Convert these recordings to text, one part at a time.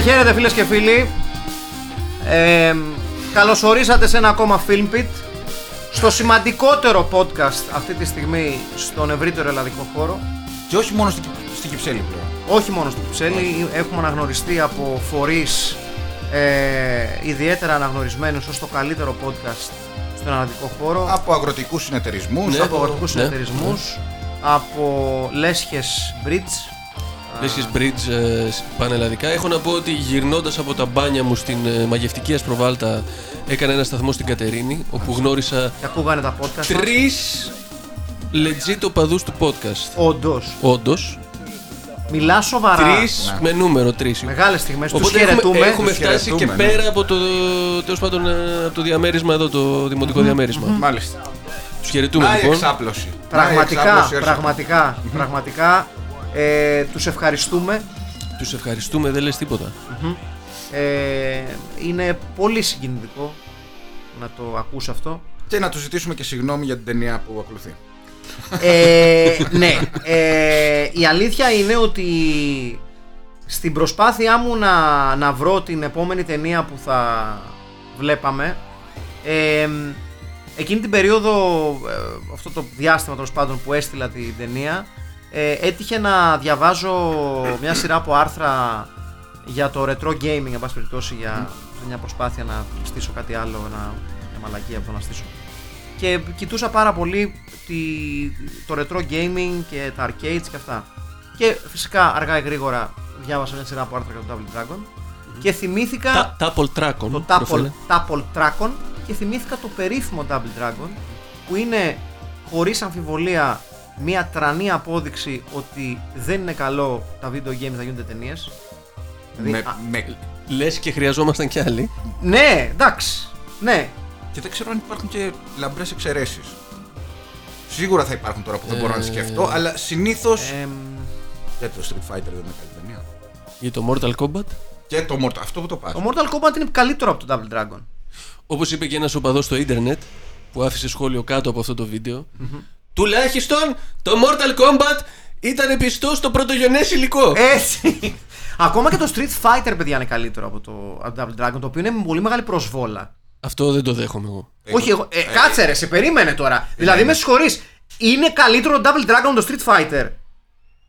Χαίρετε, χαίρετε φίλες και φίλοι. Ε, καλωσορίσατε σε ένα ακόμα Film Pit. Στο σημαντικότερο podcast αυτή τη στιγμή στον ευρύτερο ελλαδικό χώρο. Και όχι μόνο στην, Κυ- στην Κυψέλη πλέον. Όχι μόνο στο Κυψέλη, έχουμε αναγνωριστεί από φορείς ε, ιδιαίτερα αναγνωρισμένους ως το καλύτερο podcast στον ελλαδικό χώρο. Από αγροτικούς συνεταιρισμούς. Ναι. από αγροτικούς ναι, συνεταιρισμούς, από λέσχες bridge. Λέσχες Bridge ε, πανελλαδικά. Έχω να πω ότι γυρνώντας από τα μπάνια μου στην ε, μαγευτική Ασπροβάλτα έκανα ένα σταθμό στην Κατερίνη όπου γνώρισα Και ακούγανε τα podcast. μας. τρεις legit οπαδούς του podcast. Όντως. Όντως, Μιλά σοβαρά. τρεις με νούμερο τρεις. Μεγάλες στιγμές. Τους Οπότε χαιρετούμε. έχουμε, έχουμε τους φτάσει και χαιρετούμε, ναι. πέρα από το, τέλος πάντων, ε, από το διαμέρισμα εδώ, το δημοτικό διαμέρισμα. Μάλιστα. Τους χαιρετούμε Να η λοιπόν. εξάπλωση. Να η Πραγματικά, εξάπλωση, έρχεται. πραγματικά, πραγματικά ε, τους ευχαριστούμε. Τους ευχαριστούμε, δεν λες τίποτα. Ε, είναι πολύ συγκινητικό να το ακούς αυτό. Και να του ζητήσουμε και συγγνώμη για την ταινία που ακολουθεί. Ε, ναι, ε, η αλήθεια είναι ότι στην προσπάθειά μου να, να βρω την επόμενη ταινία που θα βλέπαμε ε, εκείνη την περίοδο, ε, αυτό το διάστημα τέλος πάντων που έστειλα την ταινία ε, έτυχε να διαβάζω μια σειρά από άρθρα για το retro gaming εν πάση περιπτώσει για μια προσπάθεια να στήσω κάτι άλλο, ένα, μια μαλακία από το να στήσω και κοιτούσα πάρα πολύ τη, το retro gaming και τα arcades και αυτά. Και φυσικά αργά ή γρήγορα διάβασα μια σειρά από άρθρα για το Double Dragon και θυμήθηκα Τα, Τάπολ Τράκον. το Tapple, Tapple Tracon και θυμήθηκα το περίφημο Double Dragon που είναι χωρίς αμφιβολία μια τρανή απόδειξη ότι δεν είναι καλό τα video games να γίνονται ταινίες. Δηλαδή, με, α, με... Λες και χρειαζόμασταν κι άλλοι. ναι, εντάξει. Ναι, Και δεν ξέρω αν υπάρχουν και λαμπρές εξαιρέσεις. Σίγουρα θα υπάρχουν τώρα που δεν μπορώ να τις Ε, σκεφτώ, αλλά συνήθω. εμ, Γιατί το Street Fighter δεν είναι καλή ταινία. Για το Mortal Kombat. Και το Mortal. Αυτό που το πας. το Mortal Kombat είναι καλύτερο από το Double Dragon. Όπως είπε και ένας οπαδός στο ίντερνετ που άφησε σχόλιο κάτω από αυτό το βιντεο Τουλάχιστον το Mortal Kombat ήταν πιστό στο πρωτογενές υλικό. Έτσι. Ακόμα και το Street Fighter, παιδιά, είναι καλύτερο από το, από το Double Dragon, το οποίο είναι με πολύ μεγάλη προσβόλα. Αυτό δεν το δέχομαι εγώ. Όχι, εγώ, ε, κάτσε ρε, σε περίμενε τώρα. δηλαδή, με συγχωρείς. Είναι καλύτερο το Double Dragon από το Street Fighter.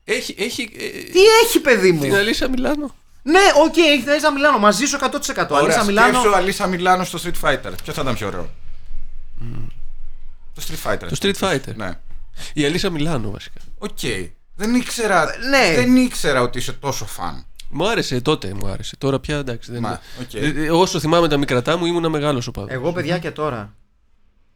Έχει, έχει ε, Τι έχει, παιδί μου; την Αλίσσα Μιλάνο. Ναι, οκ, έχει την Αλίσσα Μιλάνο. Μαζί σου 100%. Ωραία, Αλίσσα Μιλάνο. σκέψου Αλίσσα Μιλάνο στο Street Fighter. Ποιο θα ήταν πιο ωραίο; Το Street Fighter. Το Street Fighter. Ναι. Η Αλίσσα Μιλάνο βασικά. Οκ. Δεν ήξερα, ναι. δεν ήξερα ότι είσαι τόσο φαν. Μου άρεσε τότε, μου άρεσε. Τώρα πια εντάξει. Δεν... Μα, οκ. Ε, ε, Όσο θυμάμαι τα μικρατά μου ήμουν μεγάλος οπαδός. Εγώ, παιδιά, και τώρα.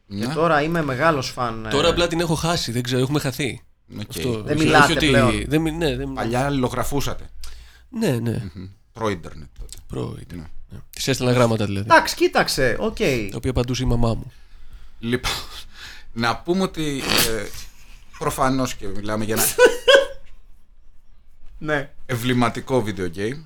Και Ναι. τώρα είμαι μεγάλος φαν. ε, Τώρα απλά την έχω χάσει, δεν ξέρω, έχουμε χαθεί. Οκ. Αυτό, Δεν όχι- μιλάτε όχι ότι- πλέον. Δεν, μι- ναι, δεν, Παλιά αλληλογραφούσατε. ναι, ναι. Προ-ίντερνετ τότε. Πρώην. Ναι. Ναι. Τη έστειλα γράμματα δηλαδή. Εντάξει, κοίταξε. Οκ. Τα οποία απαντούσε η μαμά μου. Λοιπόν, να πούμε ότι ε, προφανώς και μιλάμε για ένα Ναι. εμβληματικό video game.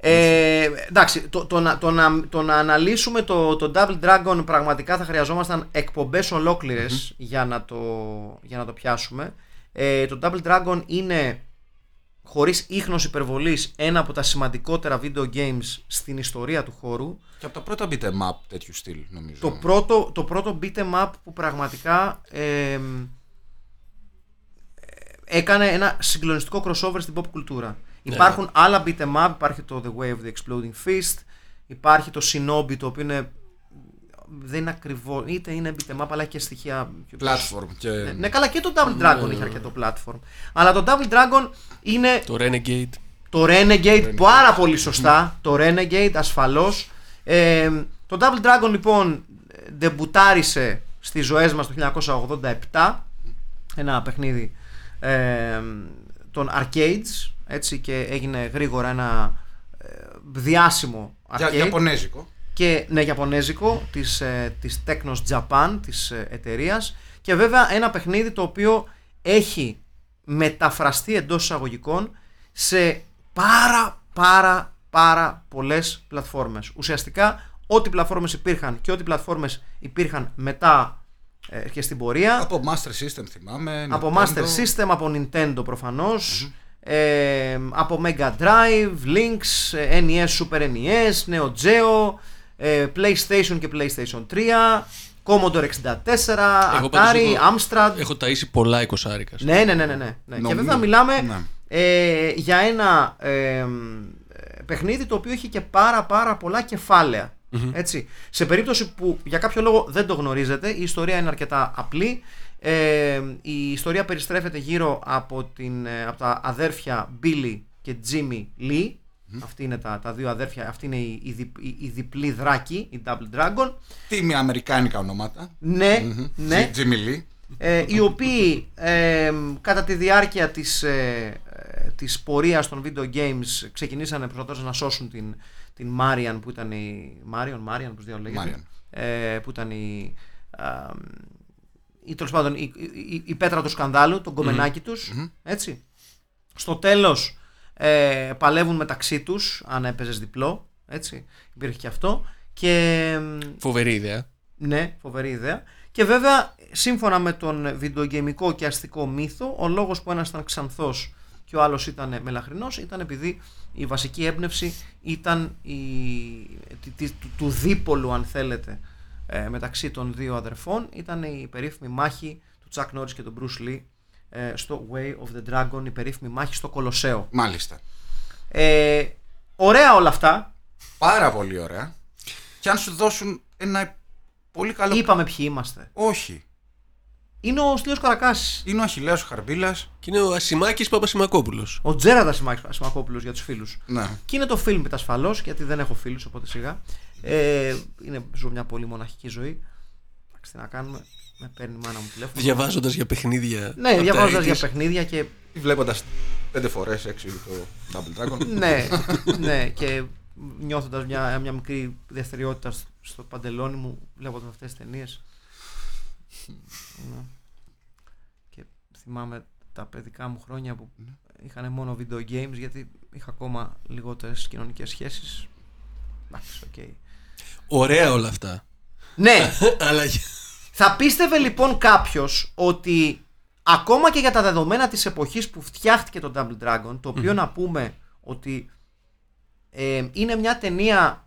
Ε, εντάξει, το, το, να, το, να, το να αναλύσουμε το, το Double Dragon πραγματικά θα χρειαζόμασταν εκπομπές ολόκληρες για, να το, για να το πιάσουμε. Ε, το Double Dragon είναι χωρίς ίχνος υπερβολής ένα από τα σημαντικότερα video games στην ιστορία του χώρου. Και από τα πρώτα beat 'em up τέτοιου στυλ, νομίζω. Το πρώτο, το πρώτο beat 'em up που πραγματικά ε, έκανε ένα συγκλονιστικό crossover στην pop κουλτούρα. Υπάρχουν άλλα beat 'em up, υπάρχει το The Way of the Exploding Fist, υπάρχει το Shinobi το οποίο είναι δεν είναι ακριβώς. είτε είναι beat'em up, αλλά έχει και στοιχεία. πιο- Platform και. Ναι, ναι, καλά και το Double Dragon είχε αρκετό platform. Αλλά το Double Dragon είναι Το Renegade. το Renegade, πάρα πολύ σωστά. Το Renegade ασφαλώς. Ε, το Double Dragon λοιπόν ντεμπουτάρισε στις ζωές μας το 1987. Ένα παιχνίδι ε, των arcades έτσι και έγινε γρήγορα ένα ε, διάσημο Για, arcade Ιαπωνέζικο. Και ναι, Ιαπωνέζικο της, ε, της Technos Japan της ε, εταιρείας και βέβαια ένα παιχνίδι το οποίο έχει μεταφραστεί εντός εισαγωγικών σε πάρα πάρα πάρα πολλές πλατφόρμες ουσιαστικά ό,τι πλατφόρμες υπήρχαν και ό,τι πλατφόρμες υπήρχαν μετά ε, και στην πορεία Από Master System θυμάμαι. από Nintendo. Master System, από Nintendo προφανως ε, από Mega Drive, Lynx, ε, NES, Super NES, Neo Geo, ε, PlayStation και PlayStation 3, Commodore 64, Εγώ πάντως Atari, έχω- Amstrad. Έχω ταΐσει πολλά εικοσάρικας. Ναι, ναι, ναι, ναι, ναι. ναι. Και Νομίζω- βέβαια μιλάμε ναι. ε, για ένα ε, μ, ε, παιχνίδι το οποίο έχει και πάρα πάρα πολλά κεφάλαια. Έτσι. Σε περίπτωση που για κάποιο λόγο δεν το γνωρίζετε, η ιστορία είναι αρκετά απλή. Ε, η ιστορία περιστρέφεται γύρω από, την, ε, από τα αδέρφια Billy και Jimmy Lee. Αυτοί είναι τα, τα δύο αδέρφια, αυτή είναι η, η, δι- η- η διπλή δράκη, η Double Dragon. Τίμη αμερικάνικα ονόματα. Ναι, ναι Jimmy Lee. ε, οι οποίοι ε, κατά τη διάρκεια της, ε, ε, της πορείας των video games ξεκινήσανε προσπαθώντας να σώσουν την, την Marian που ήταν η... Marion, Marian, πώς διάλογο λέγεται. Ε, που ήταν η... α, η, τέλος πάντων, η, η, η πέτρα του σκανδάλου, τον κομμενάκι τους, έτσι. Στο τέλος ε, παλεύουν μεταξύ τους, αν έπαιζες διπλό, έτσι, υπήρχε και αυτό. Και Φοβερή ιδέα. ναι, φοβερή ιδέα. Και βέβαια, σύμφωνα με τον βιντεογεμικό και αστικό μύθο, ο λόγος που ένας ήταν ξανθός και ο άλλος ήταν μελαχρινός ήταν επειδή η βασική έμπνευση ήταν η, τη- τη- του, του δίπολου, αν θέλετε, ε, μεταξύ των δύο αδερφών. Ήταν η περίφημη μάχη του Τσακ Νόρις και του Bruce Lee ε, στο Way of the Dragon, η περίφημη μάχη στο Κολοσσέο. Μάλιστα. Ε, ωραία όλα αυτά. Πάρα πολύ ωραία. Και αν σου δώσουν ένα πολύ καλό. Είπαμε ποιοι είμαστε. Όχι. Είναι ο Στέλιος Καρακάσης. Είναι ο Αχιλέας ο Χαρμπίλας. Και είναι ο Ασημάκης Παπασημακόπουλος. Ο Τζέραντα Σιμακόπουλο για τους φίλους. Ναι. Και είναι το film ασφαλώς, γιατί δεν έχω φίλους, οπότε σιγά. Ε, είναι, ζω μια πολύ μοναχική ζωή. Εντάξει, τι να κάνουμε. Με παίρνει η μάνα μου τηλέφωνο. Διαβάζοντας για παιχνίδια. Ναι, απ' τα διαβάζοντας για 80s. παιχνίδια και. Βλέποντας πέντε φορές έξι το Double Dragon. ναι, ναι, και νιώθοντας μια, μια μικρή δευτεριότητα στο- στο παντελόνι μου, βλέποντας αυτές τις ταινίες. Ναι. Και θυμάμαι τα παιδικά μου χρόνια που είχαν μόνο video games γιατί είχα ακόμα λιγότερες κοινωνικές σχέσεις. Εντάξει, οκ. Ωραία όλα αυτά. Ναι, Αλλά. Θα πίστευε λοιπόν κάποιος ότι ακόμα και για τα δεδομένα της εποχής που φτιάχτηκε το Double Dragon, το οποίο να πούμε ότι ε, είναι μια ταινία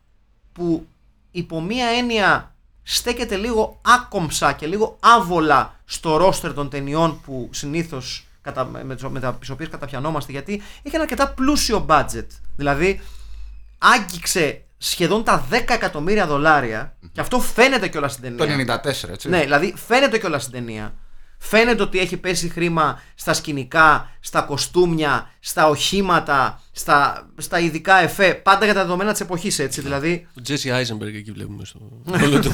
που υπό μία έννοια στέκεται λίγο άκομψα και λίγο άβολα στο ρόστερ των ταινιών που συνήθως κατα, με, τις- με τα τις οποίες καταπιανόμαστε γιατί έχει ένα αρκετά πλούσιο budget. Δηλαδή άγγιξε σχεδόν τα 10 εκατομμύρια δολάρια και αυτό φαίνεται κιόλας στην Το ταινία. 94, έτσι. Ναι, δηλαδή φαίνεται κιόλας στην ταινία. Φαίνεται ότι έχει πέσει χρήμα στα σκηνικά, στα κοστούμια, στα οχήματα, στα, στα ειδικά εφέ. Πάντα για τα δεδομένα της εποχής, έτσι. Δηλαδή. Ο Τζέσι Άιζενμπεργκ εκεί βλέπουμε στο ρόλο του,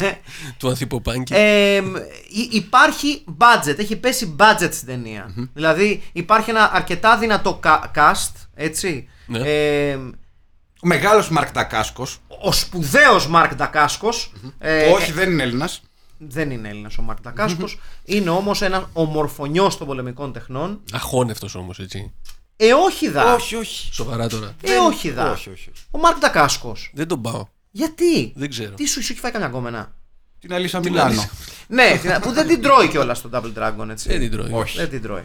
του ανθιποπάνκι. Ε, υ- υπάρχει budget, έχει πέσει budget στην ταινία. Δηλαδή υπάρχει ένα αρκετά δυνατό ca- cast, έτσι. Ναι. Ε, Ο μεγάλος Μαρκ Ντακάσκος. ο σπουδαίος Μάρκ Ντακάσκος ε, Όχι, δεν είναι Έλληνας. δεν είναι Έλληνας ο Μάρκ Ντακάσκος είναι όμως ένας ομορφωνιός των πολεμικών τεχνών Αχώνευτος όμως, έτσι. ε όχι δα Όχι, όχι. Σοβαρά τώρα. ε όχι δα Όχι, όχι. όχι. ο Μάρκ Ντακάσκος Δεν τον πάω. γιατί; Δεν ξέρω. τι σου, σου έχει φάει καμιά κόμμενα Την Αλίσσα Την Μιλάνο. Αλίσσα. ναι την- που δεν την τρώει κιόλας στο Double Dragon έτσι Δεν την τρώει. Όχι. Δεν την τρώει.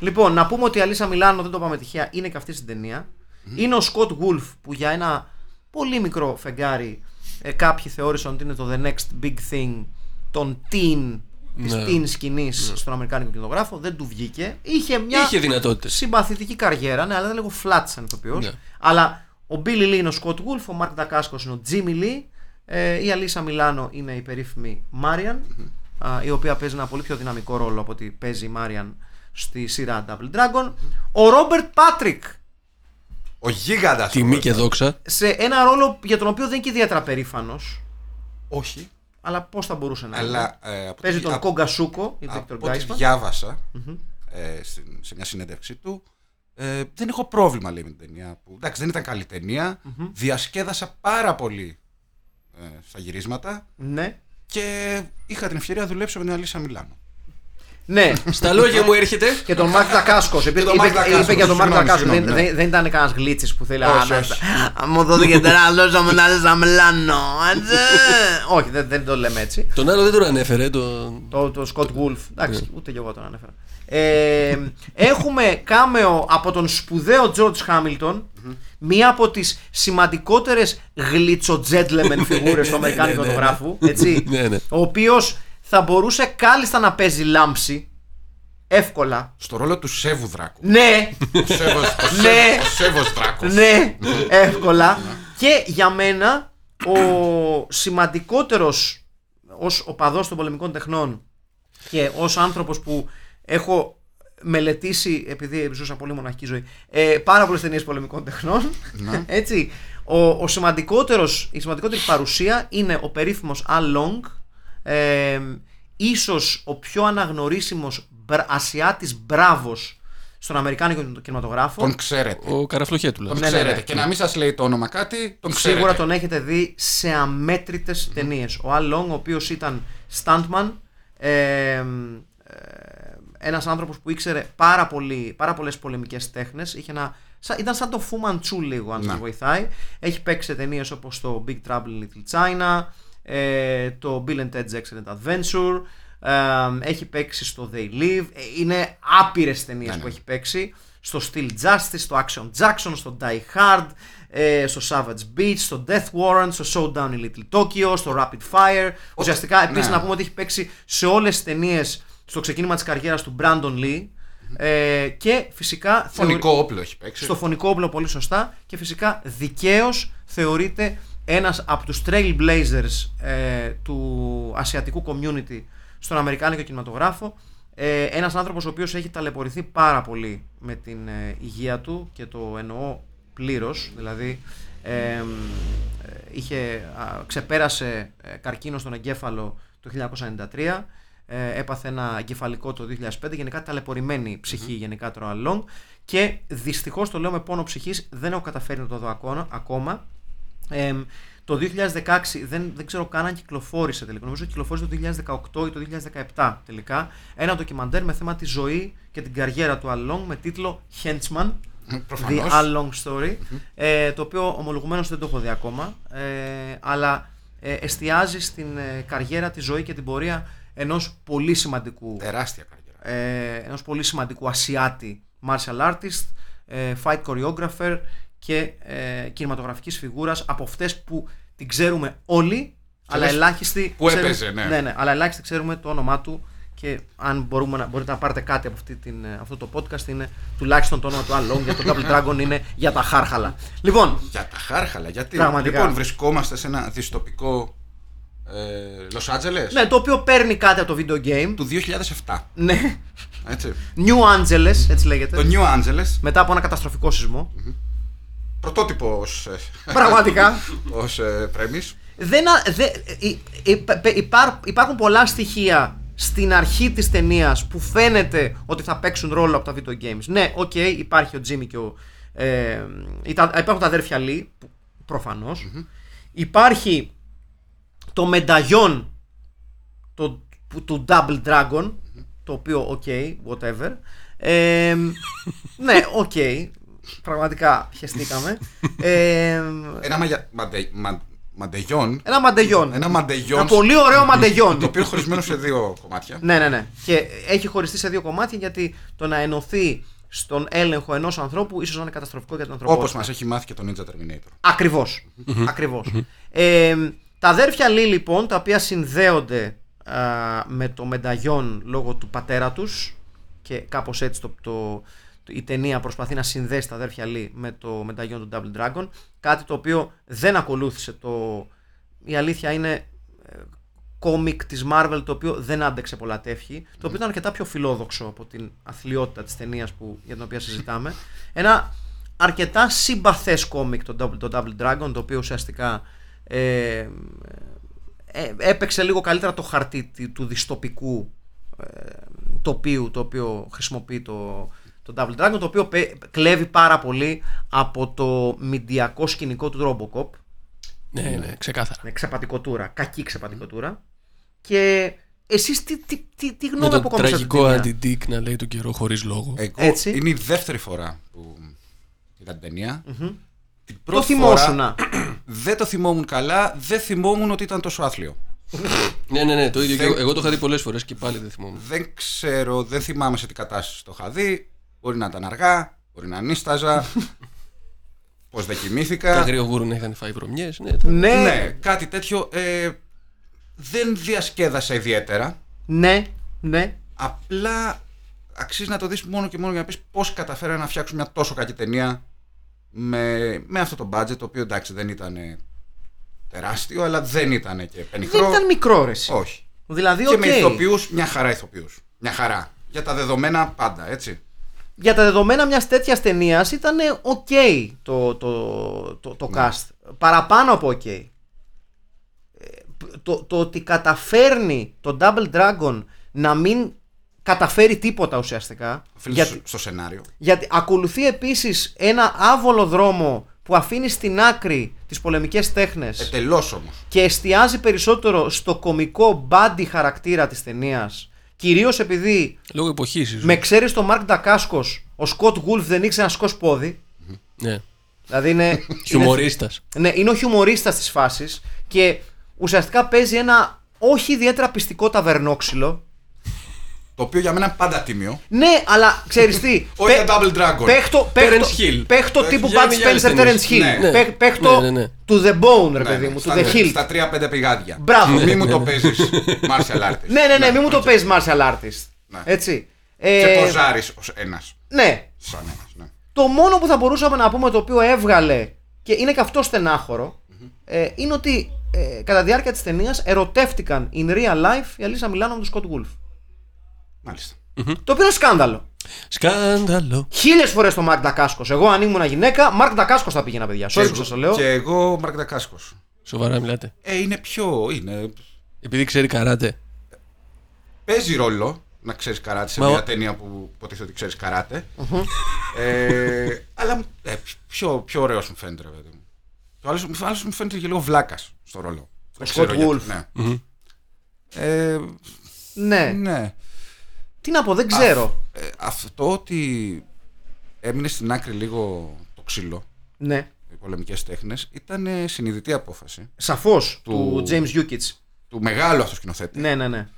Λοιπόν, να πούμε ότι η Αλίσσα Μιλάνο, δεν το πάμε τυχαία, είναι και αυτή στην ταινία. Είναι ο Σκοτ Γουλφ που για ένα πολύ μικρό φεγγάρι ε, κάποιοι θεώρησαν ότι είναι το The Next Big Thing των teen, της Ναι. teen σκηνής στον Αμερικάνικο κινηματογράφο. Δεν του βγήκε. Είχε μια Είχε δυνατότητες. συμπαθητική καριέρα, ναι, αλλά ήταν λίγο flat σαν ηθοποιός. Ναι. Αλλά ο Billy Lee είναι ο Scott Wolf, ο Mark Dacascos είναι ο Jimmy Lee Ε, η Αλίσα Μιλάνο είναι η περίφημη Μάριαν, α, η οποία παίζει ένα πολύ πιο δυναμικό ρόλο από ότι παίζει η Μάριαν στη σειρά Double Dragon. Ο Ρόμπερτ Πάτρικ Ο γίγαντας. Τιμή ο- και δόξα. σε ένα ρόλο για τον οποίο δεν είναι και ιδιαίτερα περήφανος, Όχι, αλλά πώς θα μπορούσε να είναι. αλλά. ε, από Παίζει τη- τον από- Κόγκα Σούκο, η Από Victor ό,τι Geisman. διάβασα ε, στην- σε μια συνέντευξή του, ε, δεν έχω πρόβλημα λέει με την ταινία. Που, εντάξει, δεν ήταν καλή ταινία. Διασκέδασα πάρα πολύ ε, στα γυρίσματα Ναι. και είχα την ευκαιρία να δουλέψω με την Αλίσσα Μιλάνο. Ναι, Στα λόγια μου έρχεται. και τον Μάρκ Δακάσκος. Είπε, τον είπε, Μάρκ Δακάσκος, είπε για τον Μάρκ συγγνώμη, Δακάσκος. Δεν, συγγνώμη, ναι. δεν, δεν ήταν κανένας γλίτσις που θέλει. Όχι, «Α, όχι. να- Μου δόθηκε τερά, λόγια μου να λες αμλάνο. Όχι, δεν, δεν το λέμε έτσι. Τον άλλο δεν τον ανέφερε. Τον... Το, το Scott Wolf. Εντάξει, ούτε και εγώ τον ανέφερα. Ε, έχουμε κάμεο από τον σπουδαίο George Hamilton, μία από τις σημαντικότερες γλιτσοτζέντλεμεν φιγούρες του Αμερικάνικου ναι, ναι, ναι. φωτογράφου, έτσι, Ναι, ναι. ο οποίος θα μπορούσε κάλλιστα να παίζει λάμψη, εύκολα. Στο ρόλο του Σέβου Δράκου. Ναι, Ο Σέβος, ο Σέβος- Ναι. ο Σέβος Δράκος. ναι, εύκολα. Και για μένα ο σημαντικότερος ως οπαδός των πολεμικών τεχνών και ως άνθρωπος που έχω μελετήσει, επειδή ζούσα πολύ μοναχική ζωή, ε, πάρα πολλές ταινίες πολεμικών τεχνών, έτσι, ο, ο σημαντικότερος, η σημαντικότερη παρουσία είναι ο περίφημος Al Long, ε, ίσως ο πιο αναγνωρίσιμος μπρα- Ασιάτης μπράβος στον Αμερικάνικο κινηματογράφο. Τον ξέρετε. Ο Καραφλοχέτουλα. Τον Ναι, ναι, ξέρετε. ναι. Και να μην σας λέει το όνομα κάτι, τον ξέρετε. Σίγουρα τον έχετε δει σε αμέτρητες ταινίες. Ο Al Long, ο οποίος ήταν stuntman, ε, ε, ένας άνθρωπος που ήξερε πάρα, πολύ, πάρα πολλές πολεμικές τέχνες. Είχε ένα, σα- ήταν σαν το Fu Manchu λίγο, αν Να. σας βοηθάει. Έχει παίξει σε ταινίες όπως το Big Trouble in Little China, ε, το Bill and Ted's Excellent Adventure, ε, έχει παίξει στο They Live. Ε, είναι άπειρες ταινίες Ναι, ναι. που έχει παίξει. Στο Steel Justice, στο Action Jackson, στο Die Hard, ε, στο Savage Beach, στο Death Warrant, στο Showdown in Little Tokyo, στο Rapid Fire. Ουσιαστικά, επίσης ναι. να πούμε ότι έχει παίξει σε όλες τις ταινίες στο ξεκίνημα της καριέρας του Brandon Lee ε, και φυσικά Φωνικό όπλο έχει παίξει. στο φωνικό όπλο πολύ σωστά και φυσικά δικαίως θεωρείται ένας από τους trailblazers ε, του ασιατικού community στον Αμερικάνικο κινηματογράφο ε, ένας άνθρωπος ο οποίος έχει ταλαιπωρηθεί πάρα πολύ με την ε, υγεία του και το εννοώ πλήρως δηλαδή ε, ε, είχε, α, ξεπέρασε ε, καρκίνο στον εγκέφαλο το 1993 ε, έπαθε ένα εγκεφαλικό το 2005 γενικά ταλαιπωρημένη ψυχή γενικά το Along και δυστυχώς το λέω με πόνο ψυχής δεν έχω καταφέρει να το δω ακόμα, ακόμα. Ε, το 2016 δεν, δεν ξέρω καν αν κυκλοφόρησε τελικά. Νομίζω ότι κυκλοφόρησε το 2018 ή το 2017 τελικά. Ένα ντοκιμαντέρ με θέμα τη ζωή και την καριέρα του Along με τίτλο Henchman. Προφανώς. The Along Story. ε, το οποίο ομολογουμένως δεν το έχω δει ακόμα. Ε, αλλά ε, εστιάζει στην ε, καριέρα, τη ζωή και την πορεία ενός πολύ σημαντικού Τεράστια καριέρα. ε, ενός πολύ σημαντικού Ασιάτη martial artist, ε, fight choreographer και ε, κινηματογραφικής φιγούρας από αυτές που την ξέρουμε όλοι, αλλά λες ελάχιστοι που ξέρουμε- έπαιζε, ναι. ναι, ναι, αλλά ελάχιστοι ξέρουμε το όνομά του και αν μπορούμε να, μπορείτε να πάρετε κάτι από αυτή την, ε, αυτό το podcast είναι τουλάχιστον το όνομα του Along γιατί το Double Dragon είναι για τα χάρχαλα. Λοιπόν, Για τα χάρχαλα, γιατί. Πραγματικά. Λοιπόν, βρισκόμαστε σε ένα δυστοπικό ε, Los Angeles; Ναι, το οποίο παίρνει κάτι από το video game. του 2007. Ναι, Έτσι. New Angeles, έτσι λέγεται. Το New Angeles, Μετά από ένα καταστροφικό σεισμό. Πρωτότυπο ως, ε, Πραγματικά. ως ε, premise. δεν, α- δε, υ- υ- πε- υπάρ- υπάρχουν πολλά στοιχεία στην αρχή της ταινίας που φαίνεται ότι θα παίξουν ρόλο από τα video games. Ναι, οκ, υπάρχει ο Jimmy και ο... Ε, τα- υπάρχουν τα αδέρφια Lee, που- προφανώς. Υπάρχει το μενταγιόν το, που- του Double Dragon, το οποίο, οκ, whatever. Ε, ναι, οκ, πραγματικά χεστήκαμε. Ε, Ένα μαγια... μαντε... μα- μαντεγιόν. ένα μαντεγιόν. Ένα μαντεγιόν. Ένα πολύ ωραίο μαντεγιόν. Το οποίο είναι χωρισμένο σε δύο κομμάτια. ναι, ναι, ναι. Και έχει χωριστεί σε δύο κομμάτια γιατί το να ενωθεί στον έλεγχο ενός ανθρώπου ίσως να είναι καταστροφικό για τον Όπως ανθρωπότητα. μας έχει μάθει και το Ninja Terminator. Ακριβώς. Ακριβώς. Ε, τα αδέρφια Λί λοιπόν, τα οποία συνδέονται α, με το μενταγιόν λόγω του πατέρα τους και κάπως έτσι το, το, η ταινία προσπαθεί να συνδέσει τα αδέρφια Λί με το μενταγιόν του Double Dragon κάτι το οποίο δεν ακολούθησε το η αλήθεια είναι ε, κόμικ της Marvel το οποίο δεν άντεξε πολλά τεύχη, το οποίο ήταν αρκετά πιο φιλόδοξο από την αθλειότητα της ταινίας που, για την οποία συζητάμε. Ένα αρκετά συμπαθές κόμικ το Double, το Double Dragon, το οποίο ουσιαστικά ε, ε, έπαιξε λίγο καλύτερα το χαρτί τη- του διστοπικού ε, τοπίου το οποίο χρησιμοποιεί το, το Double Dragon, το οποίο πε- κλέβει πάρα πολύ από το μηντιακό σκηνικό του Robocop. Ναι, ναι, ξεκάθαρα. Με ξεπατικοτούρα, κακή ξεπατικοτούρα. Και εσείς τι, τι, τι, τι Με γνώμη τον αποκόμισατε την τραγικό ταινία; αντι-dick να λέει τον καιρό χωρίς λόγο. Εγώ, Έτσι. Είναι η δεύτερη φορά που είδα την ταινία. Την Το πρώτη θυμόσουν. φορά δεν το θυμόμουν καλά, δεν θυμόμουν ότι ήταν τόσο άθλιο. Ναι, ναι, ναι, το ίδιο. και Δεν- εγώ, εγώ το είχα δει πολλές φορές και πάλι δεν θυμόμουν. Δεν ξέρω, δεν θυμάμαι σε τι κατάσταση το είχα δει. Μπορεί να ήταν αργά, μπορεί να νίσταζα. Πώς δεν Τα κοιμήθηκα. γρήγορα να είχαν φάει βρωμιές. Ναι, τα- Ναι, Ναι, ναι, κάτι τέτοιο. Ε, δεν διασκέδασα ιδιαίτερα. ναι, ναι. Απλά αξίζει να το δεις μόνο και μόνο για να πεις πώς καταφέρανε να φτιάξουν μια τόσο κακή ταινία με, με αυτό το budget, το οποίο εντάξει δεν ήταν τεράστιο, αλλά δεν ήταν και πενιχρό. Δεν ήταν μικρό ρε. εσύ. Όχι. Δηλαδή, Και οκ. με ηθοποιούς, μια χαρά ηθοποιούς. Μια χαρά. Για τα δεδομένα πάντα, έτσι. Για τα δεδομένα μιας τέτοιας ταινίας ήταν οκ το, το, το, το Ναι. cast. Παραπάνω από οκ. Ε, Το, το ότι καταφέρνει το Double Dragon να μην καταφέρει τίποτα ουσιαστικά. Οφείλει Γιατί, στο, στο σενάριο. γιατί ακολουθεί επίσης ένα άβολο δρόμο που αφήνει στην άκρη τις πολεμικές τέχνες Ετελώς όμως. και εστιάζει περισσότερο στο κομικό body χαρακτήρα της ταινίας. Κυρίως επειδή Λόγω εποχής ίσως. με ξέρεις το Μαρκ Ντακάσκος, ο Σκοτ Γουλφ δεν ήξερε να σηκώσει πόδι. Ναι. Δηλαδή είναι. Χιουμορίστας. είναι, ναι, είναι ο χιουμορίστας της φάσης και ουσιαστικά παίζει ένα όχι ιδιαίτερα πιστικό ταβερνόξυλο. Το οποίο για μένα είναι πάντα τίμιο. Ναι, αλλά ξέρεις τι. Όχι πε- τα Double Dragon. Παίχτο, Terence παίχτο, Hill. παίχτο τύπου Για Bud είναι για άλλες Spencer ταινίες. Terence Hill. Ναι. Ναι. Παί- Παίχτο Ναι, ναι, ναι. to the bone, ρε Ναι, παιδί ναι, μου, to στα, the hill. Στα τρία-πέντε πηγάδια. Μπράβο. Μη μου το παίζεις martial artist. Ναι, ναι, ναι, μην μου το οκ. παίζεις martial artist. Ναι. Έτσι. Και Ε, ποζάρεις ως ένας. ναι, Σαν ένας, ναι. Το μόνο που θα μπορούσαμε να πούμε το οποίο έβγαλε και είναι και αυτό στενάχωρο ε, είναι ότι ε, κατά τη διάρκεια της ταινίας ερωτεύτηκαν in real life η Αλίσσα Μιλάνο με τον Σκοτ Γουλφ. Μάλιστα. Το οποίο είναι σκάνδαλο. Σκάνδαλο. Χίλιες φορές το Μαρκ Ντακάσκος. Εγώ αν ήμουν γυναίκα, Μαρκ Ντακάσκος θα πήγαινα, παιδιά. Sorry που σας το λέω. Και εγώ Μαρκ Ντακάσκος. Σοβαρά μιλάτε. Ε, είναι πιο. Είναι... Επειδή ξέρει καράτε. Παίζει ρόλο να ξέρεις καράτε σε Μα ο- μια ταινία που υποτίθεται ότι ξέρεις καράτε. ε, αλλά ε, πιο, πιο ωραίος μου φαίνεται, ρε παιδί μου. Το άλλο, μου- άλλος μου φαίνεται και λίγο βλάκας στο ρόλο. Δεν Σκοτ ξέρω γιατί, Γουλφ. Ναι. Ε, Ναι. ναι. Τι να πω, δεν ξέρω. Ε, αυτό ότι έμεινε στην άκρη λίγο το ξύλο, Ναι. οι πολεμικές τέχνες, ήταν ε, συνειδητή απόφαση Σαφώς του Του- James Yukich. του μεγάλου αυτού σκηνοθέτη, Ναι, ναι, ναι.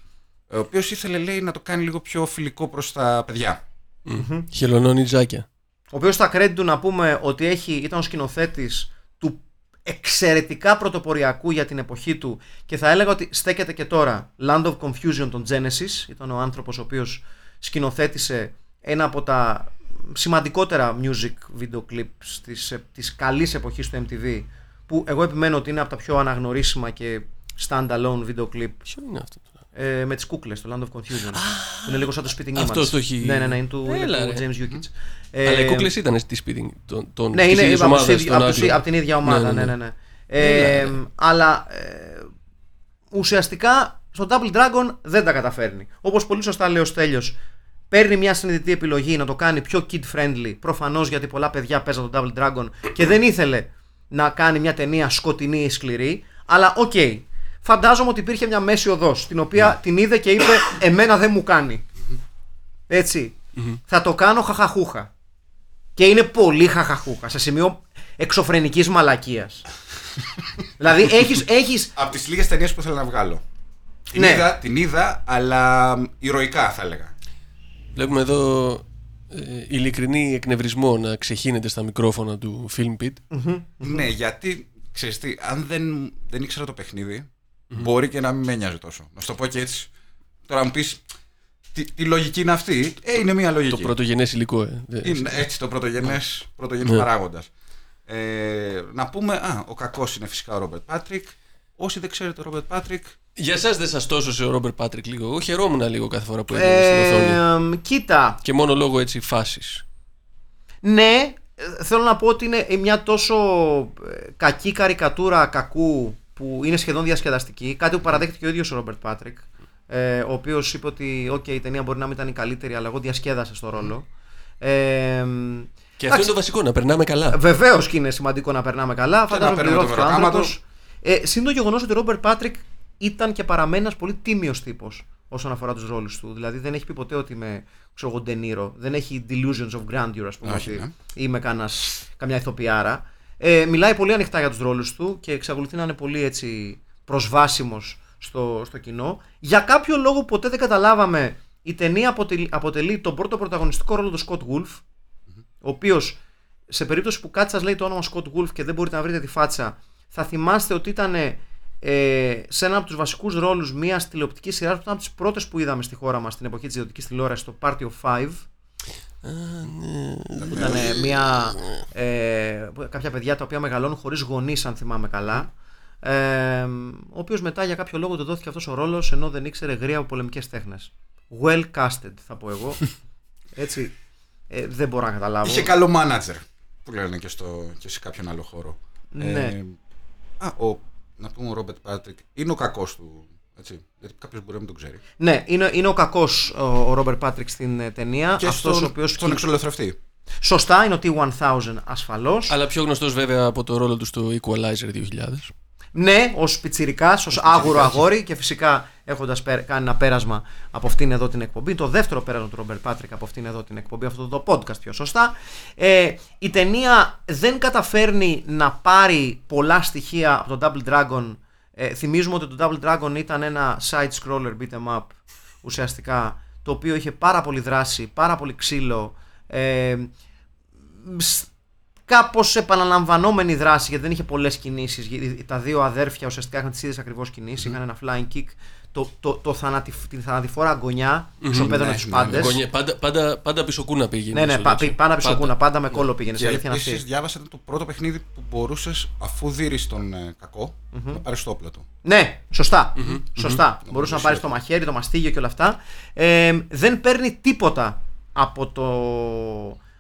ο οποίος ήθελε λέει να το κάνει λίγο πιο φιλικό προς τα παιδιά. Χελωνώνει τζάκια. Ο οποίος στα credit του να πούμε ότι έχει, ήταν ο σκηνοθέτης του εξαιρετικά πρωτοποριακού για την εποχή του και θα έλεγα ότι στέκεται και τώρα Land of Confusion των Genesis. Ήταν ο άνθρωπος ο οποίος σκηνοθέτησε ένα από τα σημαντικότερα music video clips της, ε, της καλής εποχής του MTV που εγώ επιμένω ότι είναι από τα πιο αναγνωρίσιμα και standalone video clip Ποιο είναι αυτό; Ε, με τις κούκλες, το Land of Confusion. που είναι λίγο σαν το Spitting Image. αυτός το έχει- Ναι, ναι, ναι, είναι του, είναι Έλα, του ρε. James Yukich. Αλλά οι Ε, κούκλες ήταν στη σπίτι των, των ναι, της είναι ίδιας από, τους ομάδας, ίδιου- των από, τους- Άγγλων. από την ίδια ομάδα. Ναι, ναι, ναι. Έλα, Ε, ρε. αλλά ε, ουσιαστικά στο Double Dragon δεν τα καταφέρνει. Όπως πολύ σωστά λέει ο Στέλιος, παίρνει μια συνειδητή επιλογή να το κάνει πιο kid friendly. Προφανώς γιατί πολλά παιδιά παίζαν το Double Dragon και δεν ήθελε να κάνει μια ταινία σκοτεινή ή σκληρή. Αλλά οκ. Φαντάζομαι ότι υπήρχε μια μέση οδός την οποία την είδε και είπε Εμένα δεν μου κάνει. Έτσι. Θα το κάνω χαχαχούχα. Και είναι πολύ χαχαχούχα σε σημείο εξωφρενικής μαλακίας. δηλαδή έχεις, έχεις Από τις λίγες ταινίες που ήθελα να βγάλω. Την, Ναι. είδα, την είδα, αλλά ηρωικά θα έλεγα. Βλέπουμε εδώ ε, ειλικρινή εκνευρισμό να ξεχύνεται στα μικρόφωνα του Film Pit. Ναι, γιατί ξέρεις τι, αν δεν, δεν ήξερα το παιχνίδι μπορεί και να μην με νοιάζει τόσο. Να σου το πω και έτσι. Τώρα μου πεις, τι, τι λογική είναι αυτή; Ε, είναι μια λογική. Το πρωτογενές υλικό, ε. Δεν- Είναι έτσι το πρωτογενές, πρωτογενής Ναι. παράγοντας. Ε, να πούμε, α, ο κακός είναι φυσικά ο Ρόμπερτ Πάτρικ. Όσοι δεν ξέρετε, ο Ρόμπερτ Πάτρικ Για εσάς δεν σας τόσο ο Ρόμπερτ Πάτρικ λίγο. Εγώ χαιρόμουν λίγο κάθε φορά που έβλεπα στην οθόνη. Ε, κοίτα, Και μόνο λόγω έτσι φάσης. ναι, ε, θέλω να πω ότι είναι μια τόσο ε, κακή καρικατούρα κακού που είναι σχεδόν διασκεδαστική. Κάτι που παραδέχτηκε ο ίδιος ο Ρόμπερτ Πάτρικ. Ε, ο οποίος είπε ότι okay, η ταινία μπορεί να μην ήταν η καλύτερη, αλλά εγώ διασκέδασα στο ρόλο. Ε, Και αυτό είναι το βασικό, να περνάμε καλά. Βεβαίως και είναι σημαντικό να περνάμε καλά. Φαντάζομαι παίρνουμε το πληρώθηκε ο μεροκάματος. άνθρωπος. Ε, Συν το γεγονός ότι ο Ρόμπερτ Πάτρικ ήταν και παραμένει ένας πολύ τίμιος τύπος όσον αφορά τους ρόλους του. Δηλαδή δεν έχει πει ποτέ ότι είμαι ξέρω εγώ, Ντενίρο. Δεν έχει delusions of grandeur, ας πούμε. Όχι, ότι ναι. είμαι κανένας, καμιά ηθοποιάρα. Ε, μιλάει πολύ ανοιχτά για τους ρόλους του και εξακολουθεί να είναι πολύ έτσι προσβάσιμος στο, στο κοινό. Για κάποιο λόγο ποτέ δεν καταλάβαμε. Η ταινία αποτελεί, αποτελεί τον πρώτο πρωταγωνιστικό ρόλο του Scott Wolf, ο οποίος σε περίπτωση που κάτι σας λέει το όνομα Scott Wolf και δεν μπορείτε να βρείτε τη φάτσα, θα θυμάστε ότι ήταν ε, σε ένα από τους βασικούς ρόλους μιας τηλεοπτικής σειράς που ήταν από τις πρώτες που είδαμε στη χώρα μας στην εποχή της ιδιωτικής τηλεόρασης, το Party of Five. Που ήταν μια, ε, κάποια παιδιά τα οποία μεγαλώνουν χωρίς γονείς αν θυμάμαι καλά ε, ο οποίος μετά για κάποιο λόγο του δόθηκε αυτός ο ρόλος ενώ δεν ήξερε γρία από πολεμικές τέχνες well casted θα πω εγώ έτσι ε, δεν μπορώ να καταλάβω είχε καλό manager που λένε και, στο, και σε κάποιον άλλο χώρο. Ναι. α, ο, να πούμε ο Ρόμπερτ Πάτρικ είναι ο κακός του. Έτσι, γιατί κάποιος μπορεί να μην τον ξέρει. ναι είναι, είναι ο κακός ο, ο Ρόμπερ Πάτρικ στην ε, ταινία Και αυτός στον, ο οποίος στον εξολοθρευτή. σωστά είναι ο T-1000 ασφαλώς Αλλά πιο γνωστός βέβαια από το ρόλο του στο Equalizer 2000. Ναι, ως πιτσυρικά, ως άγουρο αγόρι και φυσικά έχοντας κάνει ένα πέρασμα από αυτήν εδώ την εκπομπή. Το δεύτερο πέρασμα του Ρόμπερ Πάτρικ από αυτήν εδώ την εκπομπή, αυτό το podcast πιο σωστά. Ε, η ταινία δεν καταφέρνει να πάρει πολλά στοιχεία από το Double Dragon. Ε, θυμίζουμε ότι το Double Dragon ήταν ένα side-scroller beat 'em up ουσιαστικά το οποίο είχε πάρα πολύ δράση, πάρα πολύ ξύλο. Ε, σ- κάπως επαναλαμβανόμενη δράση γιατί δεν είχε πολλές κινήσεις γιατί τα δύο αδέρφια ουσιαστικά είχαν τις ίδιες ακριβώς κινήσεις είχαν ένα flying kick το, το, το θανατι, την θανατηφόρα αγωνιά ισοπαίδωνε ναι, τους ναι, πάντες Γωνιά- Πάντα, πάντα, πάντα πισωκούνα πήγαινε. ναι ναι στο πα, τέτοιο. πάντα πίσω κούνα πάντα με Ναι. κόλλο πήγαινε Και αλήθεια είναι επίσης αυτή διάβασα ήταν το πρώτο παιχνίδι που μπορούσες αφού δει τον ε, κακο να πάρεις το όπλο του. Ναι, σωστά. σωστά. Μπορούσε να πάρεις το μαχαίρι, το μαστίγιο και όλα αυτά. Ε, δεν παίρνει τίποτα από το.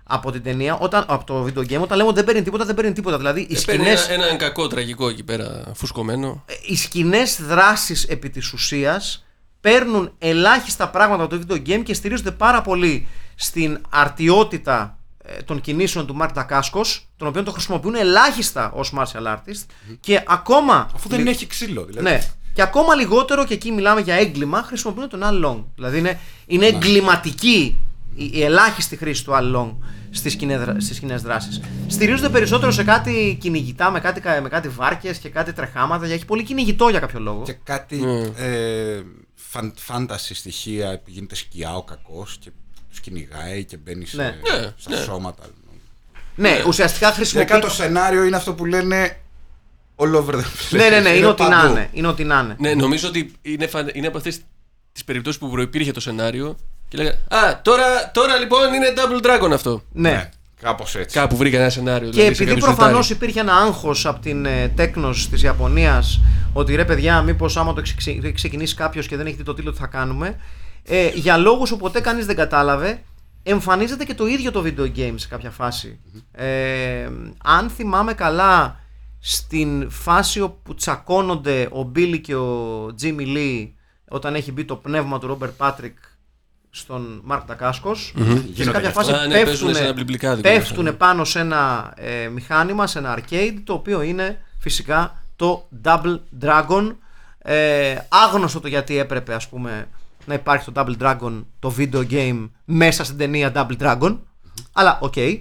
Από την ταινία, όταν, από το video game, όταν λέμε ότι δεν παίρνει τίποτα, δεν παίρνει τίποτα. Δηλαδή, οι Ε, παίρνει σκηνές, ένα, έναν κακό τραγικό εκεί πέρα φουσκωμένο. οι σκηνές δράσης επί της ουσίας παίρνουν ελάχιστα πράγματα από το video game και στηρίζονται πάρα πολύ στην αρτιότητα ε, των κινήσεων του Μάρκ Τακάσκος, τον οποίο το χρησιμοποιούν ελάχιστα ως martial artist και ακόμα Αφού δεν έχει ξύλο. Δηλαδή. ναι. Και ακόμα λιγότερο, και εκεί μιλάμε για έγκλημα, χρησιμοποιούν τον Al Long. Δηλαδή είναι, είναι Ναι. εγκληματική η, η ελάχιστη χρήση του Al Long στις, σκηνές, δρα- στις σκηνές δράσεις. Στηρίζονται περισσότερο σε κάτι κυνηγητά, με κάτι, κα- με κάτι βάρκες και κάτι τρεχάματα. Έχει πολύ κυνηγητό για κάποιο λόγο. Και κάτι Ναι. ε, φαν, φάνταση στοιχεία που γίνεται σκιά ο κακός και του κυνηγάει και μπαίνει σε, Ναι. Ναι, στα ναι. σώματα. ναι, ουσιαστικά χρησιμοποιεί... Γενικά το σενάριο είναι αυτό που λένε all over the place. Ναι, ναι, ναι, είναι ό,τι να παντού. είναι. Είναι ό,τι να είναι. Ναι, νομίζω ότι είναι, φαν- είναι από αυτές τις περιπτώσεις που προϋπήρχε το σενάριο και λέγανε Α, τώρα, τώρα λοιπόν είναι Double Dragon αυτό. Ναι. Ναι, κάπως έτσι. Κάπου βρήκα ένα σενάριο. Και δηλαδή, σε επειδή κάποιο προφανώς σιρτάρι. υπήρχε ένα άγχος από την ε, τέκνος της Ιαπωνίας ότι ρε παιδιά, μήπως άμα το ξε- το έχει ξεκινήσει κάποιος και δεν έχει δει το τίτλο, τι θα κάνουμε. Ε, για λόγους που ποτέ κανείς δεν κατάλαβε, εμφανίζεται και το ίδιο το video game σε κάποια φάση. Ε, αν θυμάμαι καλά, στην φάση όπου τσακώνονται ο Billy και ο Jimmy Lee όταν έχει μπει το πνεύμα του Robert Patrick στον Μάρκ Τακάσκος και σε Γίνονται κάποια και φάση αυτά. Α, ναι, παίζουνε πέφτουνε, σε ένα μπλιμπλικάδικο. πέφτουνε πάνω σε ένα ε, μηχάνημα, σε ένα arcade το οποίο είναι φυσικά το Double Dragon. Ε, άγνωστο το γιατί έπρεπε ας πούμε να υπάρχει το Double Dragon το video game μέσα στην ταινία Double Dragon. Αλλά οκ Ε,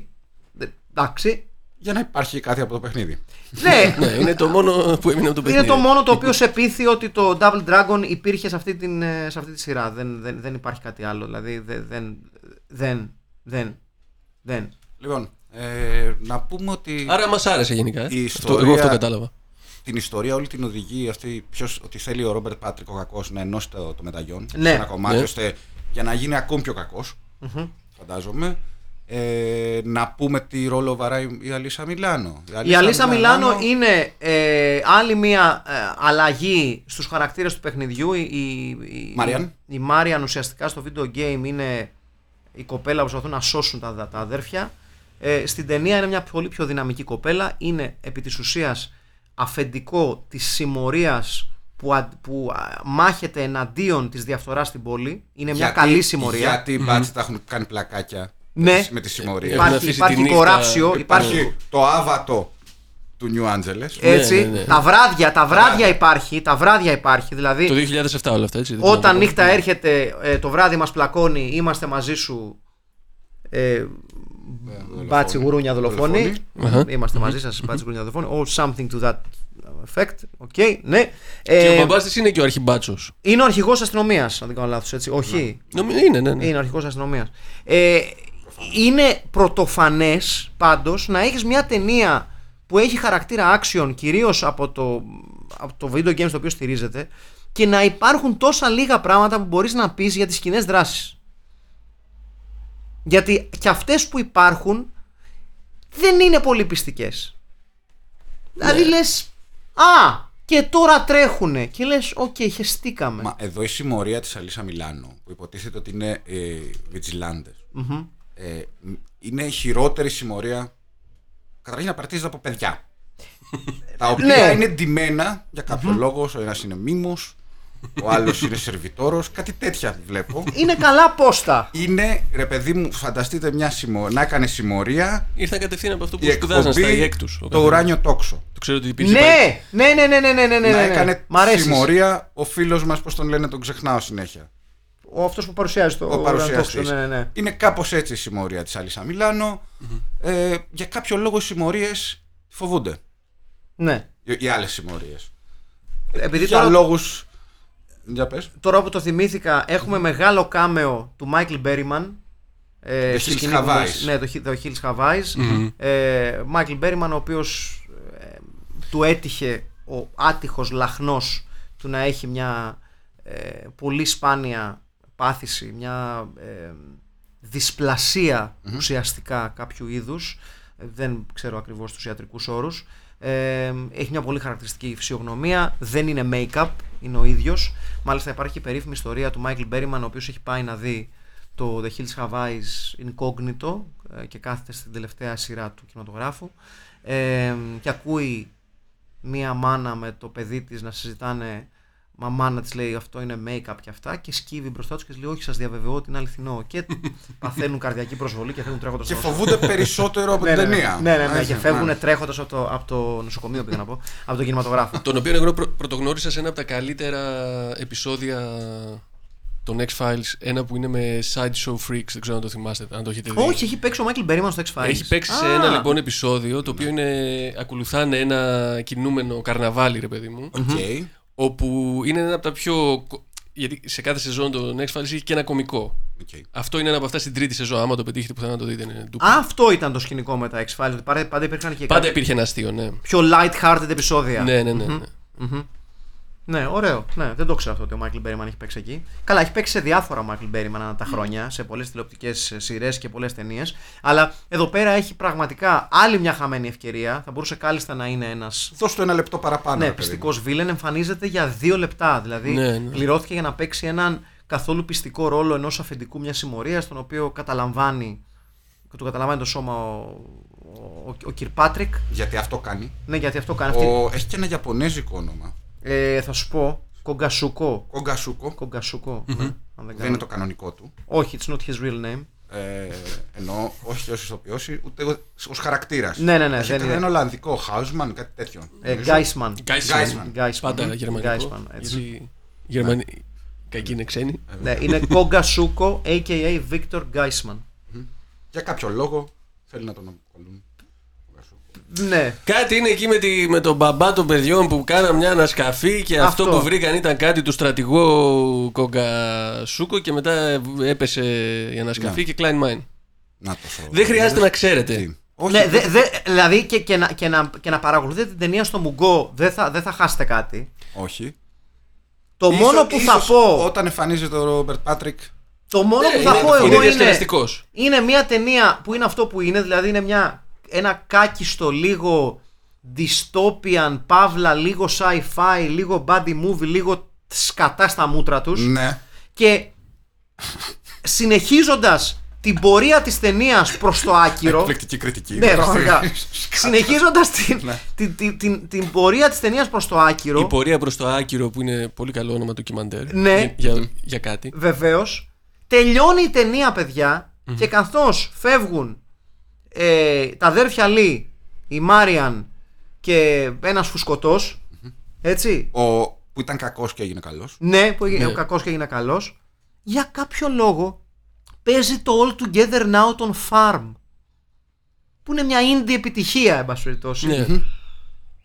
εντάξει Για να υπάρχει κάτι από το παιχνίδι. ναι, Ναι, είναι το μόνο που έμεινε από το είναι παιχνίδι. το μόνο το οποίο σε πείθει ότι το Double Dragon υπήρχε σε αυτή, την, ε, σε αυτή τη σειρά. Δεν, δεν, δεν υπάρχει κάτι άλλο. Δηλαδή δεν. Δεν. Δεν. Δεν. δεν. Λοιπόν, ε, να πούμε ότι Άρα μας άρεσε γενικά. ε. Η Αυτό, ιστορία- εγώ αυτό κατάλαβα. την ιστορία όλη την οδηγεί αυτή ποιος, ότι θέλει ο Ρόμπερτ Πάτρικ ο κακός να ενώσει το, το μεταγιόν Ναι. σε ένα κομμάτι Ναι. ώστε για να γίνει ακόμη πιο κακός. Φαντάζομαι. Ε, να πούμε τι ρόλο βαράει η Αλίσσα Μιλάνο. Η Αλίσσα Μιλάνο είναι ε, άλλη μια ε, αλλαγή στους χαρακτήρες του παιχνιδιού. Η, η, η- Μάριαν. Η Μάριαν ουσιαστικά στο video game είναι η κοπέλα που προσπαθούν να σώσουν τα, τα αδέρφια. Ε, στην ταινία είναι μια πολύ πιο δυναμική κοπέλα. Είναι επί της ουσίας αφεντικό της συμμορίας που, α- που α, μάχεται εναντίον της διαφθοράς στην πόλη. Είναι μια καλή συμμορία. Γιατί οι μπάτσοι τα έχουν κάνει πλακάκια Ναι. με τη συμμορία. Έχουν Υπάρχει, αφήσει τη υπάρχει νύχτα- κοράψιο, υπάρχει Υπάρχει το άβατο του Νιου Άντζελες. Έτσι, Ναι, ναι, ναι. τα βράδια, τα βράδια βράδια. υπάρχει, τα βράδια υπάρχει. Δηλαδή, Το 2007 όλα αυτά, έτσι. δεν ξέρω όταν να πω. νύχτα έρχεται, ε, το βράδυ μας πλακώνει, είμαστε μαζί σου. Ε, μπάτσι γουρούνια δολοφόνη. Αχα. Είμαστε μαζί σας, μπάτσι γουρούνια δολοφόνη. Or something to that effect. Οκ, ναι. Και Ε, ο μπαμπάς της είναι και ο αρχιμπάτσος. είναι ο αρχηγός αστυνομίας, αν δεν κάνω λάθος, έτσι. Όχι. Νομίζω είναι, ναι, ναι. Είναι ο αρχηγός αστυνομίας. Ε, είναι πρωτοφανές πάντως να έχεις μια ταινία που έχει χαρακτήρα action κυρίως από το, από το video game στο οποίο στηρίζεται και να υπάρχουν τόσα λίγα πράγματα που μπορείς να πεις για τις κοινές δράσεις. Γιατί και αυτές που υπάρχουν δεν είναι πολύ πειστικές. Δηλαδή λες, α, και τώρα τρέχουνε. Και λες, οκ, χεστήκαμε. Μα εδώ η συμμορία της Αλίσσα Μιλάνο, που υποτίθεται ότι είναι ε, vigilantes, ε, μ, είναι η χειρότερη συμμορία καταρχήν απαρτίζεται από παιδιά. τα οποία Ναι. είναι ντυμένα για κάποιο λόγο. Ο ένας είναι μήμος, ο άλλος είναι σερβιτόρος, κάτι τέτοια βλέπω. Είναι καλά πόστα. Είναι, ρε παιδί μου, φανταστείτε μια συμμο... να έκανε συμμορία Ήρθαν κατευθείαν από αυτό που η σπουδάζαν στα εκπομπή ΙΕΚ τους. ο το καθένας. ουράνιο τόξο. Το ξέρω ότι υπήρχε πάλι- Ναι, ναι, ναι, ναι, ναι, ναι, ναι, ναι, να ναι. έκανε Μ' αρέσεις. συμμορία ο φίλος μας, πώς τον λένε, τον ξεχνάω συνέχεια. Ο αυτός που παρουσιάζει το ο παρουσιαστής. Ναι, ναι, ναι. Είναι κάπως έτσι η συμμορία της Αλίσσα Μιλάνο. Ε, για κάποιο λόγο οι συμμορίες φοβούνται. ναι. Οι, οι άλλες συμμορίες. Επειδή για τώρα, λόγους... Για πες. τώρα που το θυμήθηκα, έχουμε μεγάλο κάμεο του Michael Berryman. Ε, The στη Hills σκηνή Have που μας- Eyes. Ναι, το, Hi- το Hills Have Eyes. Ε, Michael Berryman, ο οποίος ε, του έτυχε ο άτυχος λαχνός του να έχει μια ε, πολύ σπάνια πάθηση, μια ε, δυσπλασία ουσιαστικά κάποιου είδους. Ε, δεν ξέρω ακριβώς τους ιατρικούς όρους. Ε, έχει μια πολύ χαρακτηριστική φυσιογνωμία. Δεν είναι make-up, είναι ο ίδιος. Μάλιστα υπάρχει και η περίφημη ιστορία του Michael Berryman, ο οποίος έχει πάει να δει το The Hills Have Eyes Incognito ε, και κάθεται στην τελευταία σειρά του κινηματογράφου ε, και ακούει μία μάνα με το παιδί της να συζητάνε Μα μάνα της λέει αυτό είναι make-up και αυτά και σκύβει μπροστά τους και της λέει: Όχι, σας διαβεβαιώ ότι είναι αληθινό. Και παθαίνουν καρδιακή προσβολή και φεύγουν τρέχοντας Και φοβούνται περισσότερο από ναι, την ναι, ναι. ταινία. Ναι, ναι, ναι, Έτσι, και φεύγουν μάλιστα. τρέχοντας από το, από το νοσοκομείο, πήγα να πω, από τον κινηματογράφο. Τον οποίο εγώ πρω- πρωτογνώρισα σε ένα από τα καλύτερα επεισόδια των X-Files. Ένα που είναι με Sideshow Freaks. Δεν ξέρω αν το θυμάστε, αν το έχετε δει. Όχι, έχει παίξει ο Μάικλ Μπέριμαν στο X-Files. Έχει παίξει σε Α, ένα λοιπόν επεισόδιο το οποίο είναι, ακολουθάνε ένα κινούμενο καρναβάλι, ρε παιδί μου. Οκ. Όπου είναι ένα από τα πιο. κο- Γιατί σε κάθε σεζόν των X-Files έχει και ένα κωμικό. Οκ. Αυτό είναι ένα από αυτά στην τρίτη σεζόν. Άμα το πετύχετε πουθενά να το δείτε. Είναι ντούπι. Α, αυτό ήταν το σκηνικό με τα X-Files. ότι Πάντα, πάντα υπήρχαν και Πάντα κάτι υπήρχε ένα αστείο, ναι. πιο light-hearted επεισόδια. Ναι, ναι, ναι. ναι. Ναι, ωραίο. Ναι, δεν το ξέρω αυτό ότι ο Μάικλ Μπέριμαν έχει παίξει εκεί. Καλά, έχει παίξει σε διάφορα ο Μάικλ Μπέριμαν ανά τα χρόνια, σε πολλές τηλεοπτικές σειρές και πολλές ταινίες. Αλλά εδώ πέρα έχει πραγματικά άλλη μια χαμένη ευκαιρία. Θα μπορούσε κάλλιστα να είναι ένα Δώσ' του ένα λεπτό παραπάνω. ναι, ρε παιδί μου. πειστικός villain. Εμφανίζεται για δύο λεπτά. Δηλαδή, Ναι, ναι. πληρώθηκε για να παίξει έναν καθόλου πειστικό ρόλο ενός αφεντικού μιας συμμορίας, τον οποίο καταλαμβάνει. Και του καταλαμβάνει το σώμα ο, ο, ο, ο κυρ Πάτρικ. Γιατί αυτό κάνει. Ναι, γιατί αυτό κάνει αυτή. Ο... Έχει και ένα Ιαπωνέζικο όνομα. Ε, θα σου πω. Κογκασούκο. Κογκασούκο. Κογκασούκο. ναι, αν δεν Δεν κάνω. είναι το κανονικό του. Όχι, it's not his real name. Ε, ενώ όχι ω ηθοποιό, ούτε ως χαρακτήρας. Ναι, ναι, ναι, Έχει δεν ένα, είναι. ένα Ολλανδικό, Χάουσμαν, κάτι τέτοιο. Ε, νομίζω. Γκάισμαν. Γκάισμαν. Γκάισμαν. Πάντα Μμμ. γερμανικό. Γκάισμαν, έτσι. Γιατί οι Γερμανοί. Κακοί είναι ξένοι. Ναι, είναι Κογκασούκο, a.k.a. Victor Γκάισμαν. Για κάποιο λόγο θέλει να τον αποκαλούν. Κογκασούκο. Ναι, Κάτι είναι εκεί με, τη, με τον μπαμπά των παιδιών που κάναν μια ανασκαφή και αυτό, Αυτό. που βρήκαν ήταν κάτι του στρατηγού Κογκασούκο και μετά έπεσε η ανασκαφή Ναι. και Klein Mine. Να το σώμα. Δεν χρειάζεται να ξέρετε. Τι; Όχι, ναι δε, δε, δηλαδή και, και, να, και, να, και να παρακολουθείτε την ταινία στο Μουγκό δεν θα, δεν θα χάσετε κάτι. όχι. Το Ίσως- μόνο που θα ίσως πω. Όταν εμφανίζεται ο Ρόμπερτ Πάτρικ Το μόνο που Ναι, θα είναι- πω είναι εγώ είναι. διασκεδαστικός. Είναι μια ταινία που είναι αυτό που είναι, δηλαδή είναι μια, ένα κάκιστο λίγο dystopian, παύλα, λίγο sci-fi, λίγο body movie, λίγο σκατά στα μούτρα τους Ναι. και συνεχίζοντας την πορεία της ταινίας προς το άκυρο Εκπληκτική κριτική. ναι, πραγματικά. συνεχίζοντας την, Ναι. την, την, την, την πορεία της ταινίας προς το άκυρο Η πορεία προς το άκυρο που είναι πολύ καλό όνομα ντοκιμαντέρ. Ναι. Για, για, για κάτι. Βεβαίως. Τελειώνει η ταινία, παιδιά, και καθώς φεύγουν ε, τα αδέρφια Λί, η Μάριαν και ένας φουσκωτός. Έτσι. Ο που ήταν κακός και έγινε καλός. Ναι, που έγινε Ναι. ο κακός και έγινε καλός. Για κάποιο λόγο παίζει το All Together Now των Farm. Που είναι μια indie επιτυχία, εν πάση περιπτώσει. Ναι.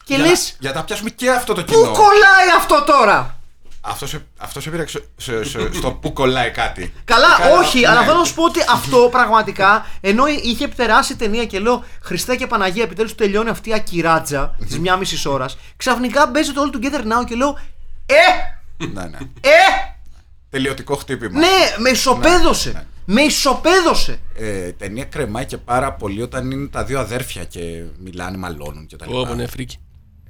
Και για, λες, να, για να πιάσουμε και αυτό το πού κοινό. κολλάει αυτό τώρα! Αυτό σε, αυτό σε πήρε σε- σε- σε- στο που κολλάει κάτι. Καλά, Καλά, όχι, ναι. αλλά θέλω να σου πω ότι αυτό πραγματικά ενώ είχε περάσει η ταινία και λέω Χριστέ και Παναγία, επιτέλους τελειώνει αυτή η ακυράτζα της μία μισής ώρας. Ξαφνικά παίζει το All Together Now και λέω Ε! ναι, ναι. Ε! Τελειωτικό χτύπημα. Ναι, με ισοπαίδωσε! ναι. Με ισοπαίδωσε! Ε, η ταινία κρεμάει και πάρα πολύ όταν είναι τα δύο αδέρφια και μιλάνε, μαλώνουν και τα λοιπά. Ω, ναι, φρίκι.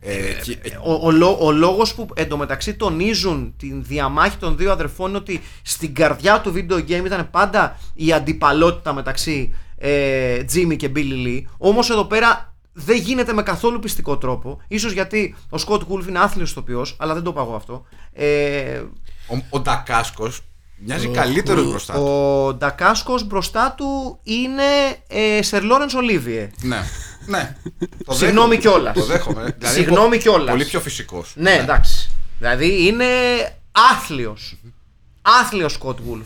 Ε, και- ε, Ο, ο, λό- ο λόγος που εντωμεταξύ τονίζουν την διαμάχη των δύο αδερφών είναι ότι στην καρδιά του video game ήταν πάντα η αντιπαλότητα μεταξύ ε, Jimmy και Billy Lee. Όμως εδώ πέρα δεν γίνεται με καθόλου πιστικό τρόπο. Ίσως γιατί ο Scott Wolf είναι άθλιος ηθοποιός, αλλά δεν το είπα εγώ αυτό. Ε, ο, ο Ντακάσκος μοιάζει καλύτερος μπροστά του. ο Ντακάσκος μπροστά του είναι ε, Sir Lawrence Olivier. Ναι. Ναι. Το Συγγνώμη δέχομαι. κιόλας. Το δέχομαι. Δηλαδή, Συγγνώμη πο- κιόλας. Πολύ πιο φυσικός. Ναι, εντάξει. Δηλαδή είναι άθλιος. Άθλιος Scott Wolf.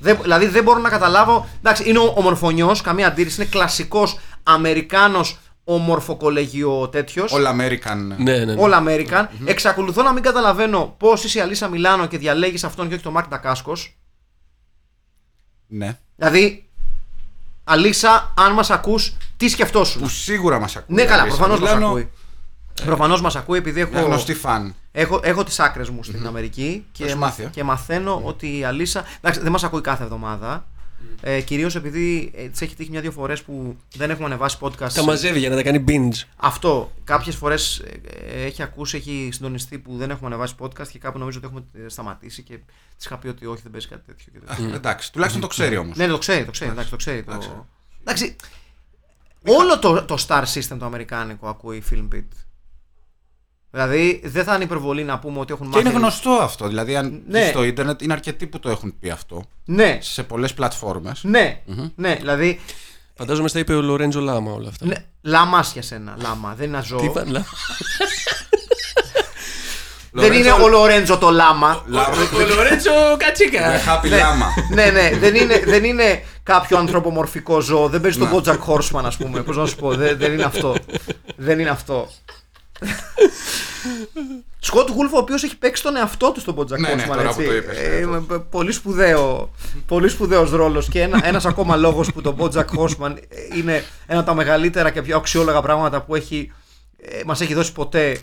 Δεν, δηλαδή δεν μπορώ να καταλάβω. Εντάξει, είναι ομορφωνιός, καμία αντίρρηση. Είναι κλασικός Αμερικάνος ομορφοκολεγιο τέτοιος. All American. Ναι, ναι. ναι. All American. Εξακολουθώ να μην καταλαβαίνω πώς είσαι η Αλίσα Μιλάνο και διαλέγεις αυτόν και όχι τον Μάρκ Ντακάσκος. Ναι. Δηλαδή, Αλίσα, αν μας ακούς, τι σκεφτόσουν; Που σίγουρα μας ακούει. Ναι, καλά, Αλίσσα προφανώς μας Μιλάνο, ακούει. Προφανώς μας ακούει επειδή έχω. Μια γνωστή φαν. Έχω, έχω τις άκρες μου στην Αμερική και, Έχεις μάθει, ε; και μαθαίνω ότι η Αλίσα. Εντάξει, δεν μας ακούει κάθε εβδομάδα. Ε, Κυρίως επειδή ε, τη έχει τύχει μια-δύο φορές που δεν έχουμε ανεβάσει podcast. Τα μαζεύει για να τα κάνει binge. Αυτό. Κάποιες φορές έχει ακούσει, έχει συντονιστεί που δεν έχουμε ανεβάσει podcast και κάπου νομίζω ότι έχουμε ε, σταματήσει και της είχα πει ότι όχι, δεν παίζει κάτι τέτοιο. Και τέτοιο. Εντάξει, τουλάχιστον το ξέρει όμως. ναι, το ξέρει, το ξέρει. Εντάξει, το ξέρει το... εντάξει, όλο το, το star system το αμερικάνικο ακούει Film Pit. Δηλαδή δεν θα είναι υπερβολή να πούμε ότι έχουν Και είναι μάθει- γνωστό αυτό. Δηλαδή, αν Ναι. δεις στο ίντερνετ είναι αρκετοί που το έχουν πει αυτό. Ναι, Σε πολλές πλατφόρμες. ναι, ναι, δηλαδή. Φαντάζομαι στα είπε ο Λορέντζο Λάμα όλα αυτά. Ναι, λάμα για σένα, λάμα. Δεν είναι ένα ζώο. Τι είπα, λα- Δεν είναι ο Λορέντζο το λάμα. Ο Λορέντζο Κατσίκα. Happy Lama. ναι, ναι, δεν είναι, δεν είναι κάποιο ανθρωπομορφικό ζώο. Δεν παίζει τον Bojack Horseman, ας πούμε. Πώς να σου πω, δεν, δεν είναι αυτό. δεν είναι αυτό. Σκοτ Γούλφ, ο οποίος έχει παίξει τον εαυτό του στον Bojack Ναι, ναι, Horseman. τώρα έτσι. που το είπες, Ε, ναι, με- με- πολύ σπουδαίο, πολύ σπουδαίος ρόλος και ένα, ένας ακόμα λόγος που το Bojack Horseman είναι ένα από τα μεγαλύτερα και πιο αξιόλογα πράγματα που έχει, ε, μας έχει δώσει ποτέ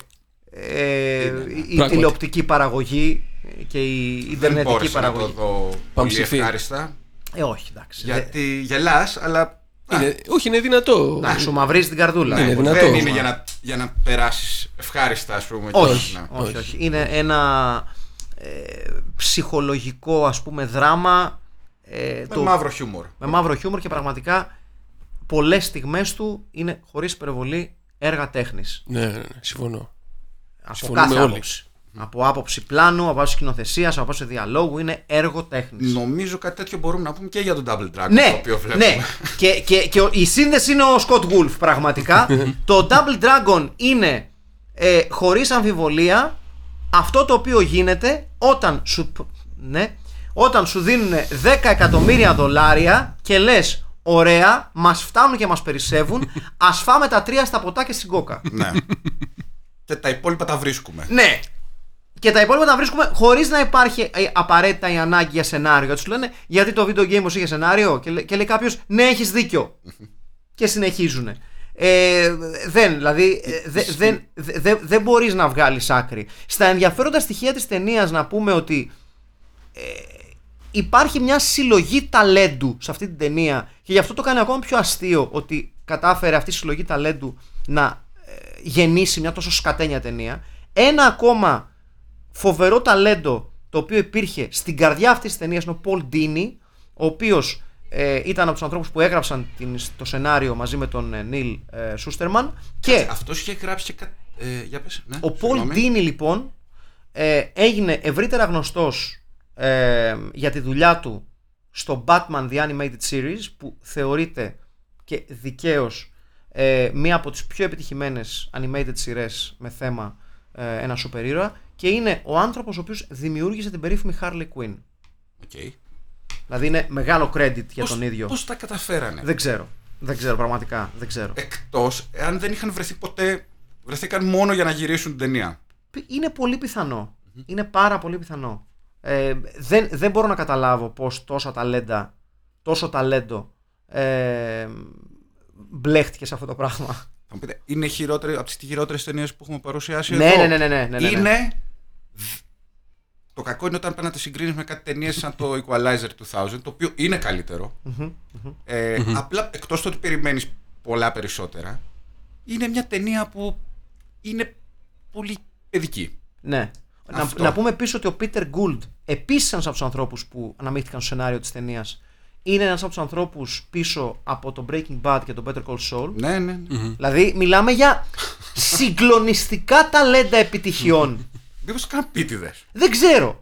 ε, η Πράγματι. τηλεοπτική παραγωγή και η Δεν ιντερνετική μπόρεσα να το παραγωγή. δω πολύ Παμψηφί. ευχάριστα. Ε, όχι, εντάξει. Γιατί γελάς, αλλά. Είναι- Όχι, είναι δυνατό. Να σου μαυρίζεις την καρδούλα. Είναι Ε, δυνατό. δεν είναι για να, για να περάσεις ευχάριστα, ας πούμε. Όχι, Ναι. όχι, όχι. Είναι ένα ε, ψυχολογικό ας πούμε δράμα ε, Με μαύρο χιούμορ. με μαύρο χιούμορ και πραγματικά πολλές στιγμές του είναι χωρίς υπερβολή έργα τέχνης. Ναι, ναι, ναι, συμφωνώ. Από Συμφωνούμε κάθε όλοι. άποψη. Από άποψη πλάνου, από άποψη σκηνοθεσίας, από άποψη διαλόγου είναι έργο τέχνης. Νομίζω κάτι τέτοιο μπορούμε να πούμε και για τον Double Dragon το Ναι, οποίο βλέπουμε. ναι. και, και, και ο- η σύνδεση είναι ο Scott Wolf πραγματικά. το Double Dragon είναι ε, χωρίς αμφιβολία αυτό το οποίο γίνεται όταν σου, ναι, όταν σου δίνουν 10 εκατομμύρια δολάρια και λες ωραία, μας φτάνουν και μας περισσεύουν, ας φάμε τα τρία στα ποτά και στην κόκα. ναι. και τα υπόλοιπα τα βρίσκουμε. Ναι. Και τα υπόλοιπα τα βρίσκουμε χωρίς να υπάρχει ε, απαραίτητα η ανάγκη για σενάριο. Γιατί σου λένε γιατί το video game όμως είχε σενάριο και, λέ- και λέει κάποιος ναι, έχεις δίκιο. και συνεχίζουν. Ε, δεν, δηλαδή ε, δε- δεν, δε- δε- δεν μπορείς να βγάλεις άκρη. Στα ενδιαφέροντα στοιχεία της ταινίας να πούμε ότι ε, υπάρχει μια συλλογή ταλέντου σε αυτή την ταινία και γι' αυτό το κάνει ακόμα πιο αστείο ότι κατάφερε αυτή η συλλογή ταλέντου να ε, γεννήσει μια τόσο σκατένια ταινία. Ένα ακόμα φοβερό ταλέντο το οποίο υπήρχε στην καρδιά αυτής της ταινίας είναι ο Πολ Ντίνι, ο οποίος ε, ήταν από τους ανθρώπους που έγραψαν την, το σενάριο μαζί με τον ε, Νίλ ε, Σούστερμαν. Και Αυτός είχε γράψει και. κα- Ε, για πες, ναι, ο Πολ συγγνώμη. Ντίνι λοιπόν ε, έγινε ευρύτερα γνωστός ε, για τη δουλειά του στο Batman The Animated Series που θεωρείται και δικαίως ε, μία από τις πιο επιτυχημένες animated σειρές με θέμα ε, ένα σούπερ ήρωα και είναι ο άνθρωπος ο οποίος δημιούργησε την περίφημη Harley Quinn. OK. Δηλαδή είναι μεγάλο credit για Πώς- τον ίδιο. Πώς τα καταφέρανε; Δεν ξέρω. Δεν ξέρω πραγματικά. Δεν ξέρω. Εκτός εάν δεν είχαν βρεθεί ποτέ. Βρεθήκαν μόνο για να γυρίσουν την ταινία. Είναι πολύ πιθανό. Είναι πάρα πολύ πιθανό. Ε, δεν, δεν μπορώ να καταλάβω πως τόσα ταλέντα, τόσο ταλέντο ε, μπλέχτηκε σε αυτό το πράγμα. Θα μου πείτε, είναι χειρότερη, από τις χειρότερες ταινίες που έχουμε παρουσιάσει Ναι, εδώ; ναι, ναι, ναι, ναι, ναι, ναι. Είναι. Το κακό είναι όταν πρέπει να τη συγκρίνεις με κάτι ταινίες σαν το Equalizer 2000, το οποίο είναι καλύτερο. Ε, Απλά εκτός του ότι περιμένεις πολλά περισσότερα, είναι μια ταινία που είναι πολύ παιδική. Ναι. Να, Αυτό. να πούμε επίση ότι ο Πίτερ Γκούλντ, επίσης ένας από τους ανθρώπους που αναμίχθηκαν στο σενάριο της ταινίας, είναι ένας από τους ανθρώπους πίσω από το Breaking Bad και το Better Call Saul. Ναι, ναι. ναι. Δηλαδή, μιλάμε για συγκλονιστικά ταλέντα επιτυχιών. Μήπως κάναν πίτιδε. Δεν ξέρω.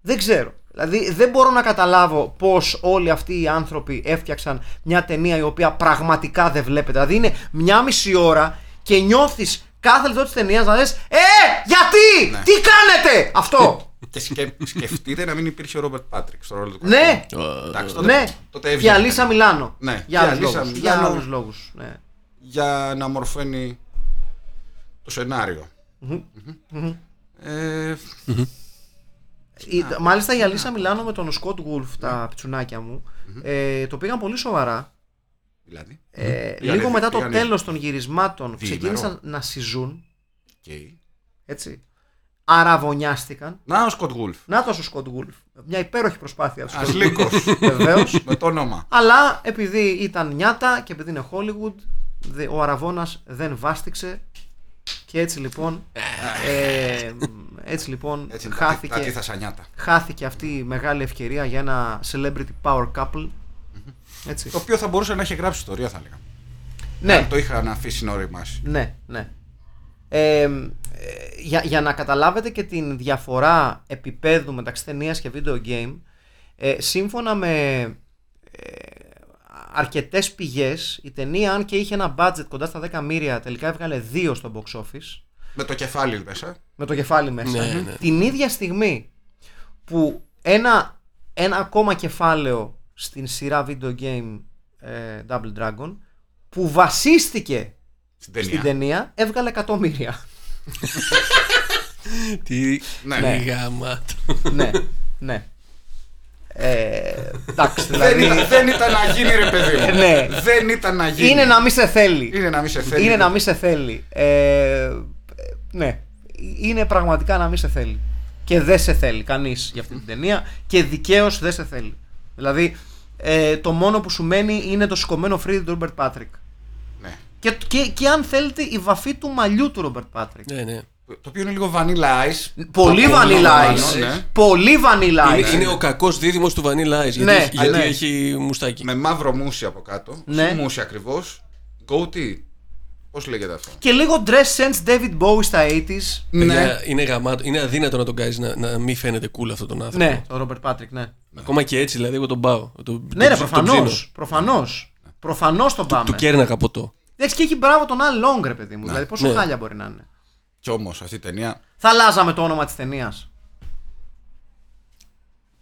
Δεν ξέρω. Δηλαδή δεν μπορώ να καταλάβω πώς όλοι αυτοί οι άνθρωποι έφτιαξαν μια ταινία η οποία πραγματικά δεν βλέπετε. Δηλαδή είναι μια μισή ώρα και νιώθεις κάθε λεπτό της ταινίας να λες Ε! Γιατί! Ναι. Τι κάνετε! Αυτό! Και σκε... σκεφτείτε να μην υπήρχε ο Ρόμπερτ Πάτρικ στο ρόλο του ναι! Εντάξει, τότε, Ναι! τότε Για έβγαινε. Αλίσσα Μιλάνο. Ναι, Για για άλλους Αλίσσα λόγους. Για Μιλάνο. άλλους λόγους. Ναι. Για να μορφαίνει το σενάριο. Μμμ. Ε, Η- Μάλιστα η Αλίσσα Μιλάνο με τον Σκοτ Γουλφ, τα πιτσουνάκια μου, ε, το πήγαν πολύ σοβαρά. δηλαδή; Ε, Πήγανε- λίγο μετά το πήγανε τέλος των γυρισμάτων διήμερο. ξεκίνησαν να συζούν. οκ. Έτσι. Αραβωνιάστηκαν. Να ο Σκοτ Γουλφ. Να το ο Σκοτ Γούλφ. Μια υπέροχη προσπάθεια του Σκοτ Ασλίκος. Βεβαίως. με το όνομα. Αλλά επειδή ήταν νιάτα και επειδή είναι Hollywood, δε- ο Αραβώνας δεν βάστηξε. Και έτσι λοιπόν. ε, έτσι λοιπόν Έτσι, τα χάθηκε, τι θες, νιάτα. χάθηκε αυτή η μεγάλη ευκαιρία για ένα celebrity power couple. Έτσι. Το οποίο θα μπορούσε να έχει γράψει ιστορία, θα έλεγα. Ναι, Αν το είχαν αφήσει να οριμάσει. Ναι, ναι. Ε, ε, για, για να καταλάβετε και την διαφορά επίπεδου μεταξύ ταινίας και video game, ε, σύμφωνα με ε, αρκετές πηγές, η ταινία αν και είχε ένα budget κοντά στα 10 εκατομμύρια, τελικά έβγαλε 2 στο box office, Με το κεφάλι μέσα. με το κεφάλι μέσα. Ναι, ναι. Την ίδια στιγμή που ένα, ένα ακόμα κεφάλαιο στην σειρά video game ε, Double Dragon, που βασίστηκε Στην ταινία. στην ταινία έβγαλε εκατομμύρια. Τι Ναι. ναι. γαμάτο. ναι, ναι. Ε, εντάξει, Δεν, δηλαδή. ήταν, δεν ήταν να γίνει ρε παιδί μου. Ναι. Δεν ήταν να γίνει. είναι να μην σε θέλει. Είναι να μην σε θέλει. Είναι να μην σε θέλει. Ε, ναι. Είναι πραγματικά να μην σε θέλει. Και δεν σε θέλει κανείς για αυτή την ταινία και δικαίως δεν σε θέλει. Δηλαδή, ε, το μόνο που σου μένει είναι το σηκωμένο φρύδι του Ρόμπερτ Πάτρικ. Ναι. Και, και, και αν θέλετε, η βαφή του μαλλιού του Ρόμπερτ Πάτρικ. Ναι, ναι. Το οποίο είναι λίγο vanilla ice. Πολύ Το vanilla απολαμβάνω, ice. ναι. Πολύ vanilla Είναι, ice. είναι ο κακός δίδυμος του Vanilla Ice. Γιατί, Ναι, έχει, γιατί ναι. έχει μουστάκι. Με μαύρο μουσι από κάτω. Ναι. Ναι. Μουσι ακριβώς. Goatee. Πώς λέγεται αυτό; Και λίγο dress sense David Bowie στα 80s. Ναι. Παιδιά, είναι, γαμάτο. είναι αδύνατο να τον κάνεις να, να μην φαίνεται cool αυτόν τον άνθρωπο. Ναι, το Ρόμπερτ Πάτρικ, ναι. Ακόμα και έτσι, δηλαδή, εγώ τον πάω. Τον, Ναι, ρε, τον- τον προφανώς. ψήνω. Προφανώς. Προφανώς τον πάμε. Του κέρναγα ποτό. Εντάξει, και έχει μπράβο τον Al Long, ρε παιδί μου. Δηλαδή, πόσο Ναι. χάλια μπορεί να είναι. Κι όμως αυτή η ταινία. Θα αλλάζαμε το όνομα της ταινίας.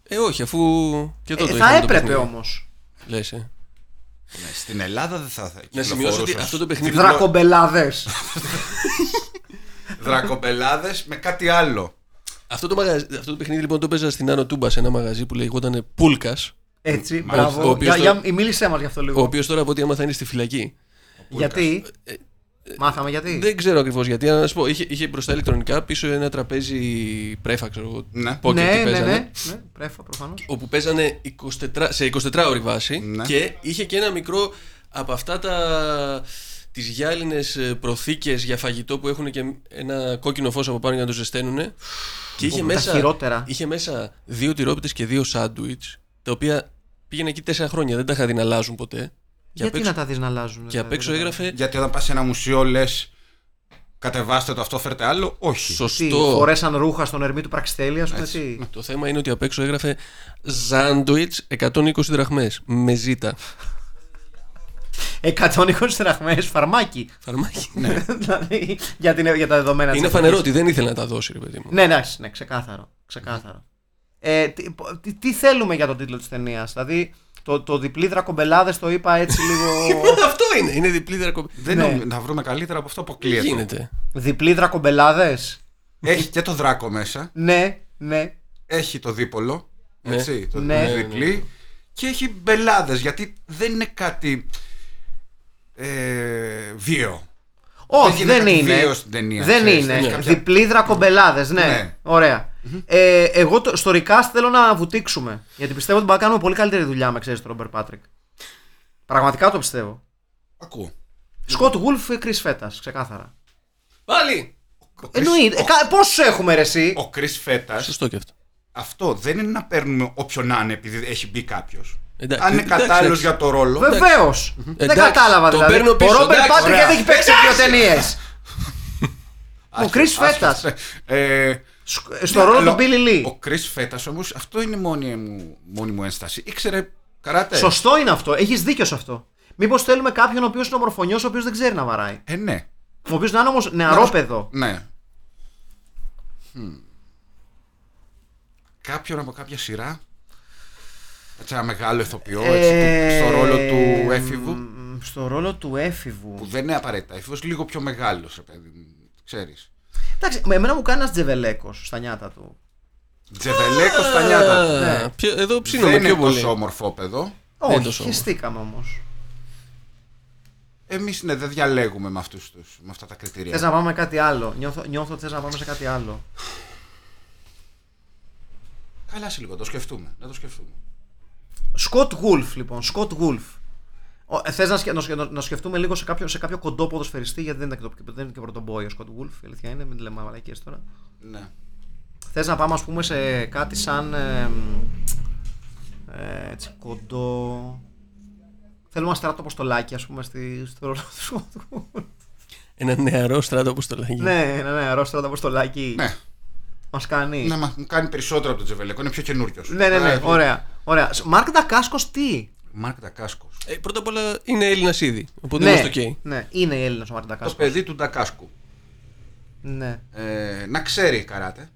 Ε, όχι, αφού και τότε. Ε, θα έπρεπε όμως. Λες, ε. ναι, στην Ελλάδα δεν θα. θα Να σημειώσω ότι αυτό το παιχνίδι. Δρακομπελάδες. Δρακομπελάδες με κάτι άλλο. Αυτό το, μαγαζί, αυτό το παιχνίδι λοιπόν το έπαιζα στην Άνω Τούμπας σε ένα μαγαζί που λεγόταν Πούλκα. Έτσι, Ο- μπράβο. ο οποίος Για, το- για, μίλησέ μας γι' αυτό Ο λίγο. οποίος τώρα από ό,τι έμαθα είναι στη φυλακή. Γιατί; Μάθαμε γιατί; Δεν ξέρω ακριβώς γιατί. Να σου πω, είχε, είχε μπροστά ηλεκτρονικά πίσω ένα τραπέζι πρέφα, ξέρω εγώ. Ναι. poker ναι, τι ναι, παίζανε, ναι, ναι, πρέφα προφανώς. Όπου παίζανε 24, σε 24 ώρη βάση Ναι. και είχε και ένα μικρό από αυτά τα. Τις γυάλινες προθήκες για φαγητό που έχουν και ένα κόκκινο φως από πάνω για να το ζεσταίνουν. Και είχε τα μέσα, χειρότερα. είχε μέσα δύο τυρόπιτες και δύο σάντουιτς, τα οποία πήγαινε εκεί τέσσερα χρόνια. Δεν τα είχα δει να αλλάζουν ποτέ. Και απ' Γιατί έξω- να τα δεις να αλλάζουν. Και δηλαδή, απ' έξω δεν έγραφε Γιατί όταν πας σε ένα μουσείο λες. Κατεβάστε το αυτό, φέρτε άλλο. Όχι. Τι, σωστό. φορέσαν ρούχα στον ερμή του Πραξιτέλη, α πούμε. Τι; Το θέμα είναι ότι απ' έξω έγραφε Ζάντουιτς 120 δραχμές με ζήτα. 120 δραχμές φαρμάκι. Φαρμάκι. δηλαδή για, την, για τα δεδομένα της Είναι εποχής. φανερό ότι δεν ήθελε να τα δώσει, ρε παιδί μου. Ναι, εντάξει, ναι, ξεκάθαρο. ξεκάθαρο. Ε, τι, πο- τι, τι θέλουμε για τον τίτλο της ταινίας, Δηλαδή το, το διπλή δρακομπελάδες το είπα έτσι λίγο. Αυτό είναι, είναι διπλή δρακοπή. Δεν Ναι. νομι- να βρούμε καλύτερα από αυτό Τι αποκλείεται. γίνεται; διπλή δρακομπελάδες. Έχει και το δράκο μέσα. Ναι, ναι. Έχει το δίπολο. Ναι. Έτσι, το Ναι. διπλή. Και έχει μπελάδες γιατί δεν είναι κάτι ε, βίαιο. Όχι, γίνεται δεν κάτι είναι. βίαιος στην ταινία, δεν ξέρεις, είναι. δεν έχει κάποια- Διπλή δρακομπελάδες, ναι. Ναι. Ωραία. Ε, εγώ το, στο recast θέλω να βουτήξουμε. Γιατί πιστεύω ότι μπορούμε να κάνουμε πολύ καλύτερη δουλειά με ξέρεις τον Ρόμπερ Πάτρικ. Πραγματικά το πιστεύω. Ακούω. Σκοτ Γουλφ, Κρι Φέτα, ξεκάθαρα. Πάλι! Εννοείται. Ε, Πόσου έχουμε ρε, εσύ; Ο Κρι Φέτα, Σωστό και αυτό. αυτό δεν είναι να παίρνουμε όποιον να είναι επειδή έχει μπει κάποιος. Εντάξει, Αν είναι εντάξει, κατάλληλος εντάξει. για το ρόλο. Βεβαίως. Δεν Εντάξει, κατάλαβα το δηλαδή. παίρνω πίσω, Ο Ρόμπερ εντάξει, Πάτρικ ωραία. δεν έχει παίξει σε δύο ταινίες. Ο Άσχετο, Κρι Φέτα. Άσχετο. Ε, Στο ναι, ρόλο αλλά του Μπίλι Λί. Ο Κρι Φέτας όμως, αυτό είναι η μόνη μου, μόνη μου ένσταση. Ήξερε καράτε; Σωστό είναι αυτό. Έχεις δίκιο σε αυτό. Μήπως θέλουμε κάποιον ο οποίος είναι ομορφωνιός, ο οποίος δεν ξέρει να βαράει. Ε, ναι. Ο οποίος να είναι όμως νεαρόπεδο. Ναι. Μμ. Κάποιον από κάποια σειρά; Έτσι ένα μεγάλο ηθοποιό έτσι, Ε, που- στο ρόλο του έφηβου; μ, Στο ρόλο του έφηβου. Που δεν είναι απαραίτητα έφηβος, λίγο πιο μεγάλος, ρε παιδί μου. Ξέρεις. Εντάξει, με εμένα μου κάνει ένας τζεβελέκος στα νιάτα του. Τζεβελέκος στα νιάτα του. Α, ποιο- Εδώ ψήνομαι Δεν πιο είναι πολύ. τόσο όμορφο παιδό. Όχι, τόσο όμορφο. χεστήκαμε όμως. Εμείς ναι, δεν διαλέγουμε με, αυτούς τους, με αυτά τα κριτήρια. Θες να πάμε κάτι άλλο. Νιώθω, νιώθω ότι θες να πάμε σε κάτι άλλο. Καλά σε λίγο, το σκεφτούμε. Να το σκεφτούμε. Σκοτ Γουλφ, λοιπόν. Σκοτ Γουλφ. Θες να, σκε- να, σκε- να σκεφτούμε λίγο σε κάποιο, σε κάποιο κοντό ποδοσφαιριστή, γιατί δεν είναι και, το- δεν είναι και πρωτομπόη ο Σκοτ Γουλφ. Η αλήθεια είναι, μην λέμε μαλακίες τώρα. Ναι. Θες να πάμε, ας πούμε, σε κάτι σαν. ε, ε, έτσι, κοντό. Θέλουμε ένα Στράτο Αποστολάκη, ας πούμε, στη, στο ρόλο του Σκοτ Γουλφ. Ένα νεαρό Στράτο όπω το λέγει. ναι, ναι, ναι, ρο Στράτο Αποστολάκη. Ναι. Μας κάνει. Να μα- μου κάνει περισσότερο από τον Τζεβελέκο, είναι πιο καινούριος. ναι, ναι, ναι, ωραία. ωραία. Μαρκ Ντακάσκος τι; Μαρκ Ντακάσκος. Ε, πρώτα απ' όλα είναι Έλληνας ήδη. Οπότε ναι, είμαστε οκ. ναι, είναι η Έλληνας ο Μάρκ Το Ντακάσκος. παιδί του Ντακάσκου. Ναι. Ε, να ξέρει καράτε.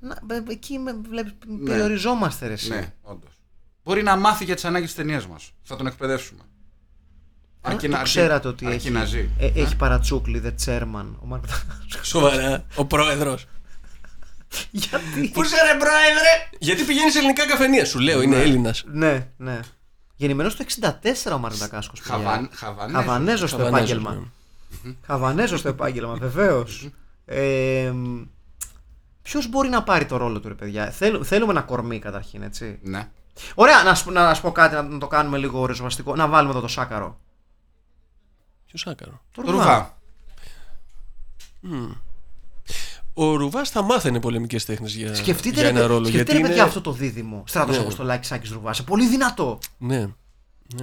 Να, μπε- εκεί με βλέπεις, Ναι. περιοριζόμαστε ρε εσύ. Ναι, όντως. Μπορεί να μάθει για τις ανάγκες της ταινίας μας. Θα τον εκπαιδεύσουμε. Αν Αρκεί το να- αρκεί- ξέρατε ότι αρκεί έχει, να ζει. ε, έχει παρατσούκλι the chairman ο Μάρκ Ντακάσκος. Σοβαρά. Ο πρόεδρος. Γιατί; Πού είσαι ρε πρόεδρε! Γιατί πηγαίνεις σε ελληνικά καφενεία, σου λέω, είναι Έλληνας. ναι, ναι. Γεννημένος το 64 ο Μάρκ Ντακάσκο. Χαβαν, χαβανέζος. Χαβανέζος στο Χαβανέζος, επάγγελμα. ναι. Χαβανέζος στο επάγγελμα, βεβαίως. ε, Ποιος μπορεί να πάρει το ρόλο του, ρε παιδιά; Θέλ- θέλουμε ένα κορμί καταρχήν, έτσι. Ναι. Ωραία, να σου, να σου πω κάτι, να, να το κάνουμε λίγο ριζοβαστικό. Να βάλουμε εδώ το σάκαρο. Ποιο άκαρο. Το Το Ρουβά. Ο Ρουβάς θα μάθαινε πολεμικές τέχνες για, Σκεφτείτε, για ρε, ένα ρόλο. σκεφτείτε γιατί ρε, παιδιά, είναι... αυτό το δίδυμο. Στράτος Ναι. Αποστολάκη Σάκη Ρουβάς. Πολύ δυνατό. Ναι.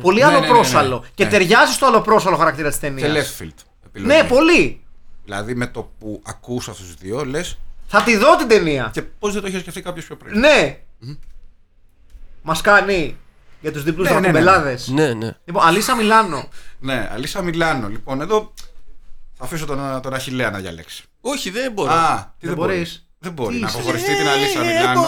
Πολύ Ναι, ναι, ναι, ναι, αλλοπρόσαλο. ναι. Και Ναι. ταιριάζει στο αλλοπρόσαλο χαρακτήρα της Και ταινία. left field. επιλογή. Ναι, πολύ. Δηλαδή με το που ακούς αυτούς τους δύο λες. Θα τη δω την ταινία. Και πώς δεν το είχε σκεφτεί κάποιος πιο πριν. Ναι. Μας κάνει για τους διπλούς Ναι, ναι, ναι, ναι. δρακομπελάδε. ναι, ναι. Λοιπόν, Αλίσσα Μιλάνο. Ναι, Αλίσσα Μιλάνο. Λοιπόν, εδώ θα αφήσω τον, τον Αχηλέα να διαλέξει. Όχι, δεν μπορώ. Α, τι Δεν δεν, μπορεί. μπορείς. Δεν μπορεί Τι να είσαι; αποχωριστεί την Αλίσσα Μιλάνο.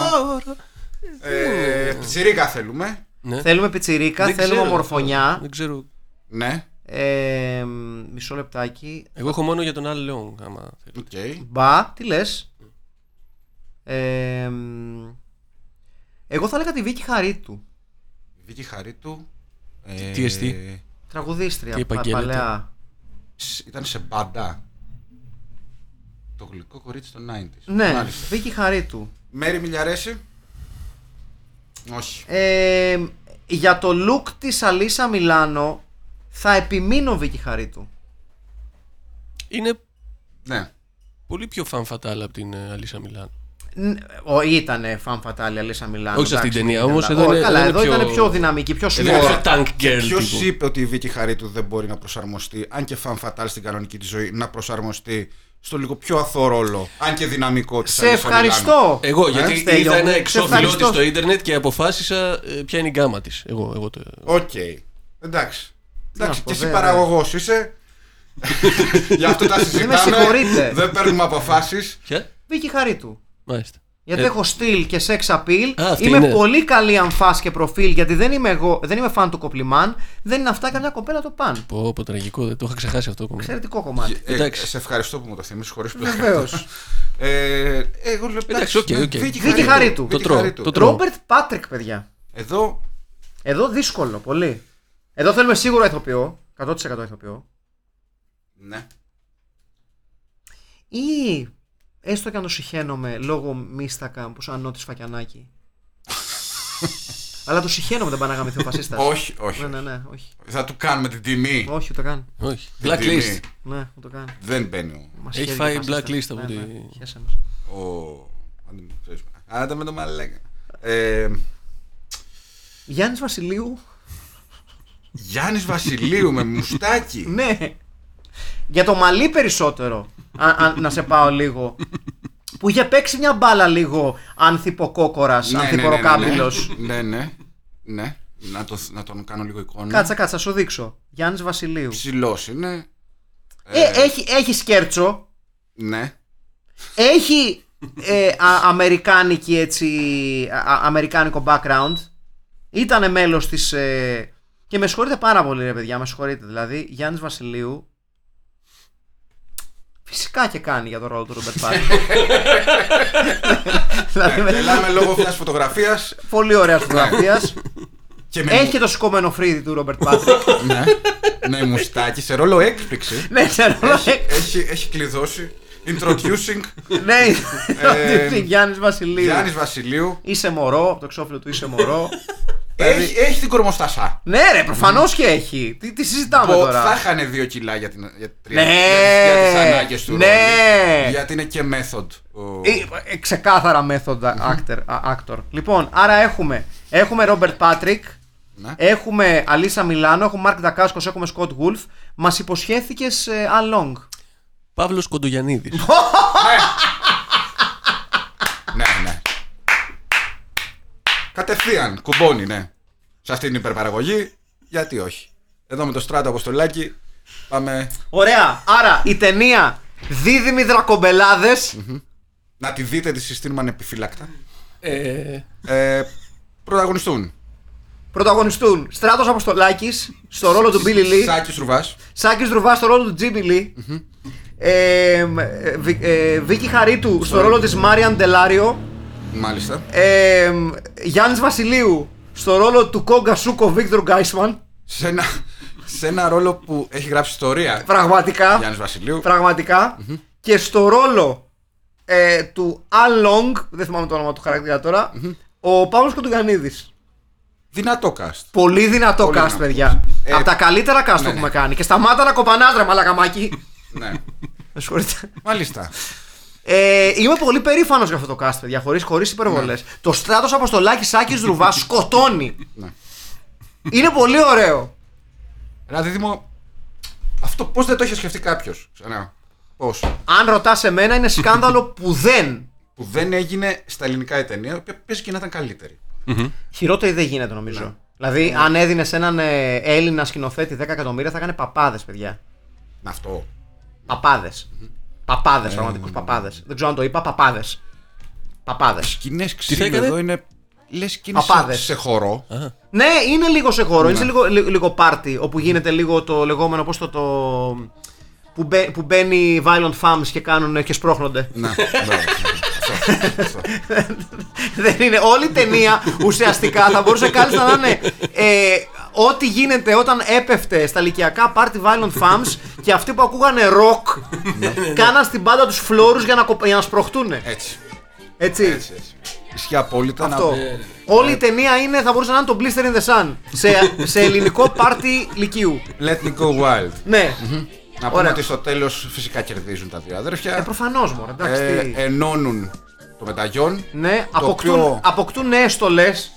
Ε, Πιτσιρίκα θέλουμε. Ναι. Θέλουμε πιτσιρίκα, Δεν θέλουμε ξέρω. ομορφωνιά. Δεν ξέρω. Ναι. Ε, μισό λεπτάκι. Εγώ έχω μόνο για τον Al Leong, άμα θέλεις. Οκ. Μπα, τι λες. Ε, μ, εγώ θα έλεγα τη Βίκη Χαρίτου. Βίκη Χαρίτου. Ε, Τι εστί; Τραγουδίστρια. Και πα- επαγγέλλεται. παλαιά. σ- ήταν σε μπάντα. Το γλυκό κορίτσι των 90s. Ναι, Μάλιστα. Βίκυ Χαρίτου. Μέρη Μιλιαρέση. Όχι. Ε, για το look της Αλίσα Μιλάνο θα επιμείνω Βίκυ Χαρίτου. Είναι Ναι. πολύ πιο fan fatal από την ε, Αλίσσα Μιλάν. Ήταν φαν φατάλη Αλίσα Μιλάνο. Όχι σε αυτήν την εντάξει, ταινία, μην όμως, γελάω. εδώ Όχι, είναι- καλά, εδώ εδώ είναι ήταν πιο- πιο δυναμική, πιο Είναι σφόρα. πιο tank girl Ποιος τύπου. είπε ότι η Βίκη Χαρίτου δεν μπορεί να προσαρμοστεί, αν και φαν φατάλ στην κανονική τη ζωή, να προσαρμοστεί στο λίγο πιο αθώο ρόλο, αν και δυναμικό της Σε ευχαριστώ. Ε, Εγώ, γιατί Στέλιο είδα μου, ένα σε εξώφυλλό τη ευχαριστώ. στο ίντερνετ και αποφάσισα ε, ποια είναι η γκάμα της. Εγώ, εγώ το. Οκ. Εντάξει. να Εντάξει, σου πω, και εσύ δεν- παραγωγός είσαι. Γι' αυτό τα συζητάμε. συγχωρείτε. Δεν παίρνουμε αποφάσεις. Ποια; Βίκυ Χαρίτου. Μάλιστα. Γιατί Ε, έχω στυλ και sex appeal. Α, αυτή είμαι είναι. πολύ καλή αμφά και προφίλ γιατί δεν είμαι εγώ, δεν είμαι φαν του κοπλιμάν. Δεν είναι αυτά καμιά κοπέλα το παν. Πω, πω, τραγικό, δεν το είχα ξεχάσει αυτό ακόμα. Εξαιρετικό κομμάτι. Ε, Εντάξει. σε ευχαριστώ που μου το θύμισες χωρίς πλάκα. Βεβαίως. Ε, εγώ λέω Εντάξει, οκ, ναι, οκ. Βίκυ Χαρίτου. Το Βίκυ τρώω, Χαρίτου. το τρώω. Ρόμπερτ Πάτρικ, παιδιά. Εδώ Εδώ δύσκολο, πολύ. Εδώ θέλουμε σίγουρα ηθοποιό. 100% ηθοποιό. Ναι. Ή έστω και αν το συχαίνομαι λόγω μουστάκα που σαν Νότη Σφακιανάκη. Αλλά το συχαίνομαι δεν πάει να γαμηθεί ο φασίστας. Όχι, όχι. Ναι, ναι, ναι, όχι. Θα του κάνουμε την τιμή. Όχι, ούτε καν. Όχι. Την Blacklist. τιμή. Ναι, ούτε καν. Δεν μπαίνει ο. Μας Έχει χαίρει φάει και ο φασίστας. blacklist από Ναι, τη- ναι, χέσε μας. ο... άντε, ξέρεις, Άντε με το μαλάκα. Ε, Γιάννης Βασιλείου. Γιάννης Βασιλείου με μουστάκι. Ναι. Για το μαλλί περισσότερο. Α- α- να σε πάω λίγο. Που είχε παίξει μια μπάλα λίγο ανθυποκόκορας, Ναι, ναι, ναι, ναι, ανθιποροκάμπυλος. Ναι, ναι. ναι. Να, το, να τον κάνω λίγο εικόνα. Κάτσα, κάτσα, θα σου δείξω. Γιάννης Βασιλείου. Ψηλός είναι. Ε, έχει, έχει σκέρτσο. Ναι. Έχει ε, α, αμερικάνικη έτσι, α, α- αμερικάνικο background. Ήτανε μέλος της... ε, και με συγχωρείτε πάρα πολύ ρε παιδιά, με συγχωρείτε. Δηλαδή, Γιάννης Βασιλείου Φυσικά και κάνει για τον ρόλο του Ρόμπερτ Πάτινσον. Δηλαδή Μιλάμε λόγω μιας φωτογραφίας. Πολύ ωραία ναι. φωτογραφίας. Έχει το σκόμενο φρύδι του Ρόμπερτ Πάτρικ. Ναι, μουστάκι, σε ρόλο έκπληξη. Ναι, σε ρόλο έκπληξη. Έχει κλειδώσει. Introducing. Ναι, introducing ε, Γιάννης Βασιλείου. Γιάννης Βασιλείου. Είσαι μωρό, το εξώφυλλο του είσαι μωρό. Έχει, έχει την κορμοστασά. ναι, ρε, προφανώς και έχει. Τι, τι συζητάμε Πω, τώρα; θα είχαν δύο κιλά για, την, για, τρία, Ναι. για, τις- για τις ανάγκες του Ναι. ρόλου. Γιατί είναι και method. ο- Ε, ε, ξεκάθαρα method actor, α, actor. Λοιπόν, άρα έχουμε, έχουμε Robert Patrick, Ναι. έχουμε Αλίσα Μιλάνο, έχουμε Mark Dacascos, έχουμε Scott Wolf. Μας υποσχέθηκες Al Long. Παύλος Κοντογιαννίδης. Ναι, ναι. Κατευθείαν, κουμπώνει, ναι. Σε αυτή την υπερπαραγωγή, γιατί όχι. Εδώ με το στράτο Αποστολάκη πάμε Ωραία. Άρα η ταινία Δίδυμοι Δρακομπελάδε. να τη δείτε, τη συστήνουμε ανεπιφύλακτα. ε, Ε, πρωταγωνιστούν. πρωταγωνιστούν Στράτος Αποστολάκης στο ρόλο του Billy Lee. Σάκης Ρουβάς. Σάκης Δρουβά στο ρόλο του Jimmy Lee. Ε, ε, Βι- ε, Βίκη Χαρίτου στο ρόλο της Μάριαν Ντελάριο. Μάλιστα. Ε, Γιάννης Βασιλείου στο ρόλο του Κόγκα Σούκο Βίκτορ Γκάισμαν. Σε ένα, σε ένα ρόλο που έχει γράψει ιστορία. Πραγματικά. Γιάννης Βασιλείου. πραγματικα Και στο ρόλο ε, του Al Long, δεν θυμάμαι το όνομα του χαρακτήρα τώρα, ο Παύλος Κοντουγανίδης. Δυνατό cast. Πολύ δυνατό Πολύ cast, δυνατό. παιδιά. Ε, Από τα καλύτερα cast που ναι, έχουμε ναι. κάνει. Και σταμάτα να κοπανάς ρε μαλακαμάκι. ναι. Με συγχωρείτε. Μάλιστα. Ε, είμαι πολύ περήφανος για αυτό το cast, παιδιά, χωρί χωρίς υπερβολές. Το στράτος Αποστολάκης Σάκης Δρουβάς σκοτώνει. Ναι. Είναι πολύ ωραίο. Ένα δίδυμο. Αυτό πώς δεν το είχε σκεφτεί κάποιος; Ξανά. Πώς; Αν ρωτάς εμένα, είναι σκάνδαλο που δεν. Που δεν έγινε στα ελληνικά η ταινία, η οποία πες και να ήταν καλύτερη. Χειρότερη δεν γίνεται, νομίζω. Ναι. Δηλαδή, αν έδινες έναν ε, Έλληνα σκηνοθέτη 10 εκατομμύρια, θα έκανε παπάδες, παιδιά. Να αυτό. Παπάδες. Παπάδες, Ε, πραγματικούς παπάδες. Δεν ξέρω αν το είπα, παπάδες. Παπάδες. Σκηνές θα ξύλου έκανε; εδώ είναι. Λες και είναι σε, Παπάδες. σε χορό. Ναι, είναι λίγο σε χώρο. Είναι σε λίγο, λι- λίγο πάρτι όπου γίνεται λίγο το λεγόμενο πώς το. το που, μπαι- που μπαίνει violent femmes και κάνουν και σπρώχνονται. Να, μπράβο. Αυτό. Δεν είναι. Όλη η ταινία ουσιαστικά θα μπορούσε κάλλιστα να είναι ε, ό,τι γίνεται όταν έπεφτε στα ηλικιακά party violent fams και αυτοί που ακούγανε rock κάναν στην πάντα τους φλόρους για να, κοπ- για να σπροχτούν. Έτσι. Έτσι. Έτσι, έτσι. Ισχύει απόλυτα. Αυτό. Να... Όλη η ταινία είναι, θα μπορούσε να είναι το Blister in the Sun σε, σε ελληνικό πάρτι λυκείου. Let me go wild. Ναι. Να πούμε Ωραία. ότι στο τέλος φυσικά κερδίζουν τα δύο αδέρφια. Ε, προφανώς μωρέ, εντάξει. Ε, τι. ενώνουν το μεταγιόν. Ναι, το αποκτούν, οποίο- αποκτούν νέες στολές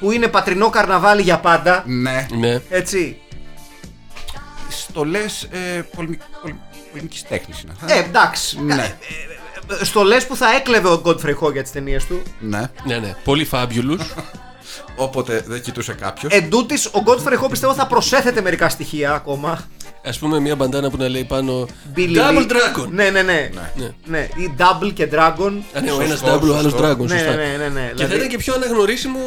που είναι πατρινό καρναβάλι για πάντα. Ναι. Ναι. Έτσι. Στολές ε, πολεμική τέχνη είναι αυτά. Ε, εντάξει. Ναι. Στολές που θα έκλεβε ο Godfrey Ho για τις ταινίες του. ναι. Ναι, ναι. Πολύ fabulous. Όποτε δεν κοιτούσε κάποιος. Εν τούτης, ο Godfrey Ho πιστεύω θα προσέθετε μερικά στοιχεία ακόμα. Α πούμε μια μπαντάνα που να λέει πάνω Billy Double Lee. Dragon. Ναι, ναι, ναι. Ναι. ναι. Ή Double και Dragon. Α, ναι, ο Σωστό, ένας Double, ο άλλος σωστό. Dragon. Ναι, Σωστά. ναι, ναι, ναι. Και Δηλαδή- θα ήταν και πιο αναγνωρίσιμο.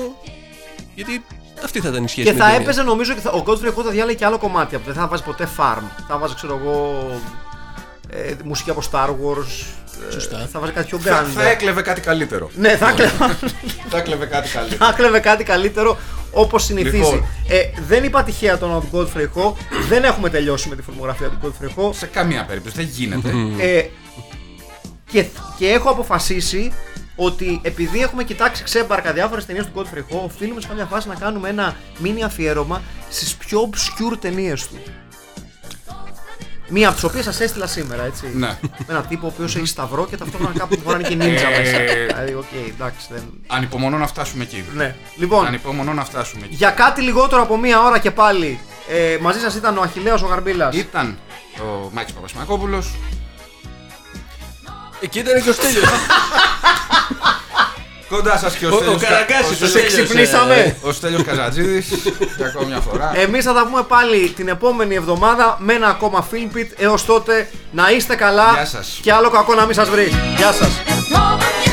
Γιατί αυτή θα ήταν η σχέση Και με θα την ταινία. έπαιζε νομίζω και θα, ο Godfrey Ho θα διάλεγε και άλλο κομμάτι. Δεν θα βάζει ποτέ farm. Θα βάζει, ξέρω εγώ. Ε, μουσική από Star Wars. ε, Σωστά. θα βάζει κάτι πιο θα, grand. θα έκλεβε κάτι καλύτερο. Ναι, θα έκλεβε, θα έκλεβε κάτι καλύτερο. θα έκλεβε κάτι καλύτερο όπως συνηθίζει. Λοιπόν. Ε, δεν είπα τυχαία τον Godfrey Ho. δεν έχουμε τελειώσει με τη φορμογραφία του Godfrey Ho. Σε καμία περίπτωση δεν γίνεται. Ε, και, και έχω αποφασίσει ότι επειδή έχουμε κοιτάξει ξέμπαρκα διάφορες ταινίες του Godfrey Ho, οφείλουμε σε κάποια φάση να κάνουμε ένα μίνι αφιέρωμα στις πιο obscure ταινίες του. Μία από τις οποίες σας έστειλα σήμερα, έτσι. Ναι. Με έναν τύπο ο οποίος έχει σταυρό και ταυτόχρονα κάπου φοράνε και νίντζα Ε, μέσα. Δηλαδή, οκ, εντάξει, δεν. Ανυπομονώ να φτάσουμε εκεί. Ναι. Λοιπόν, Ανυπομονώ να φτάσουμε εκεί. για κάτι λιγότερο από μία ώρα και πάλι ε, μαζί σας ήταν ο Αχιλλέας ο Γαρμπίλας Ήταν ο Μάκης Παπασμακόπουλος Εκεί ήταν και ο Στέλιος. Κοντά σας και ο Ο- Ο Στέλιος, Κα- Καραγκάσης. ο ο Στέλιος- Στέλιος, ξυπνήσαμε. ε, ο Στέλιος Καζατζίδης για ακόμη μια φορά. Εμείς θα τα πούμε πάλι την επόμενη εβδομάδα με ένα ακόμα Filmpit. Έως τότε να είστε καλά Γεια σας. και άλλο κακό να μην σας βρει. Γεια σας. Lord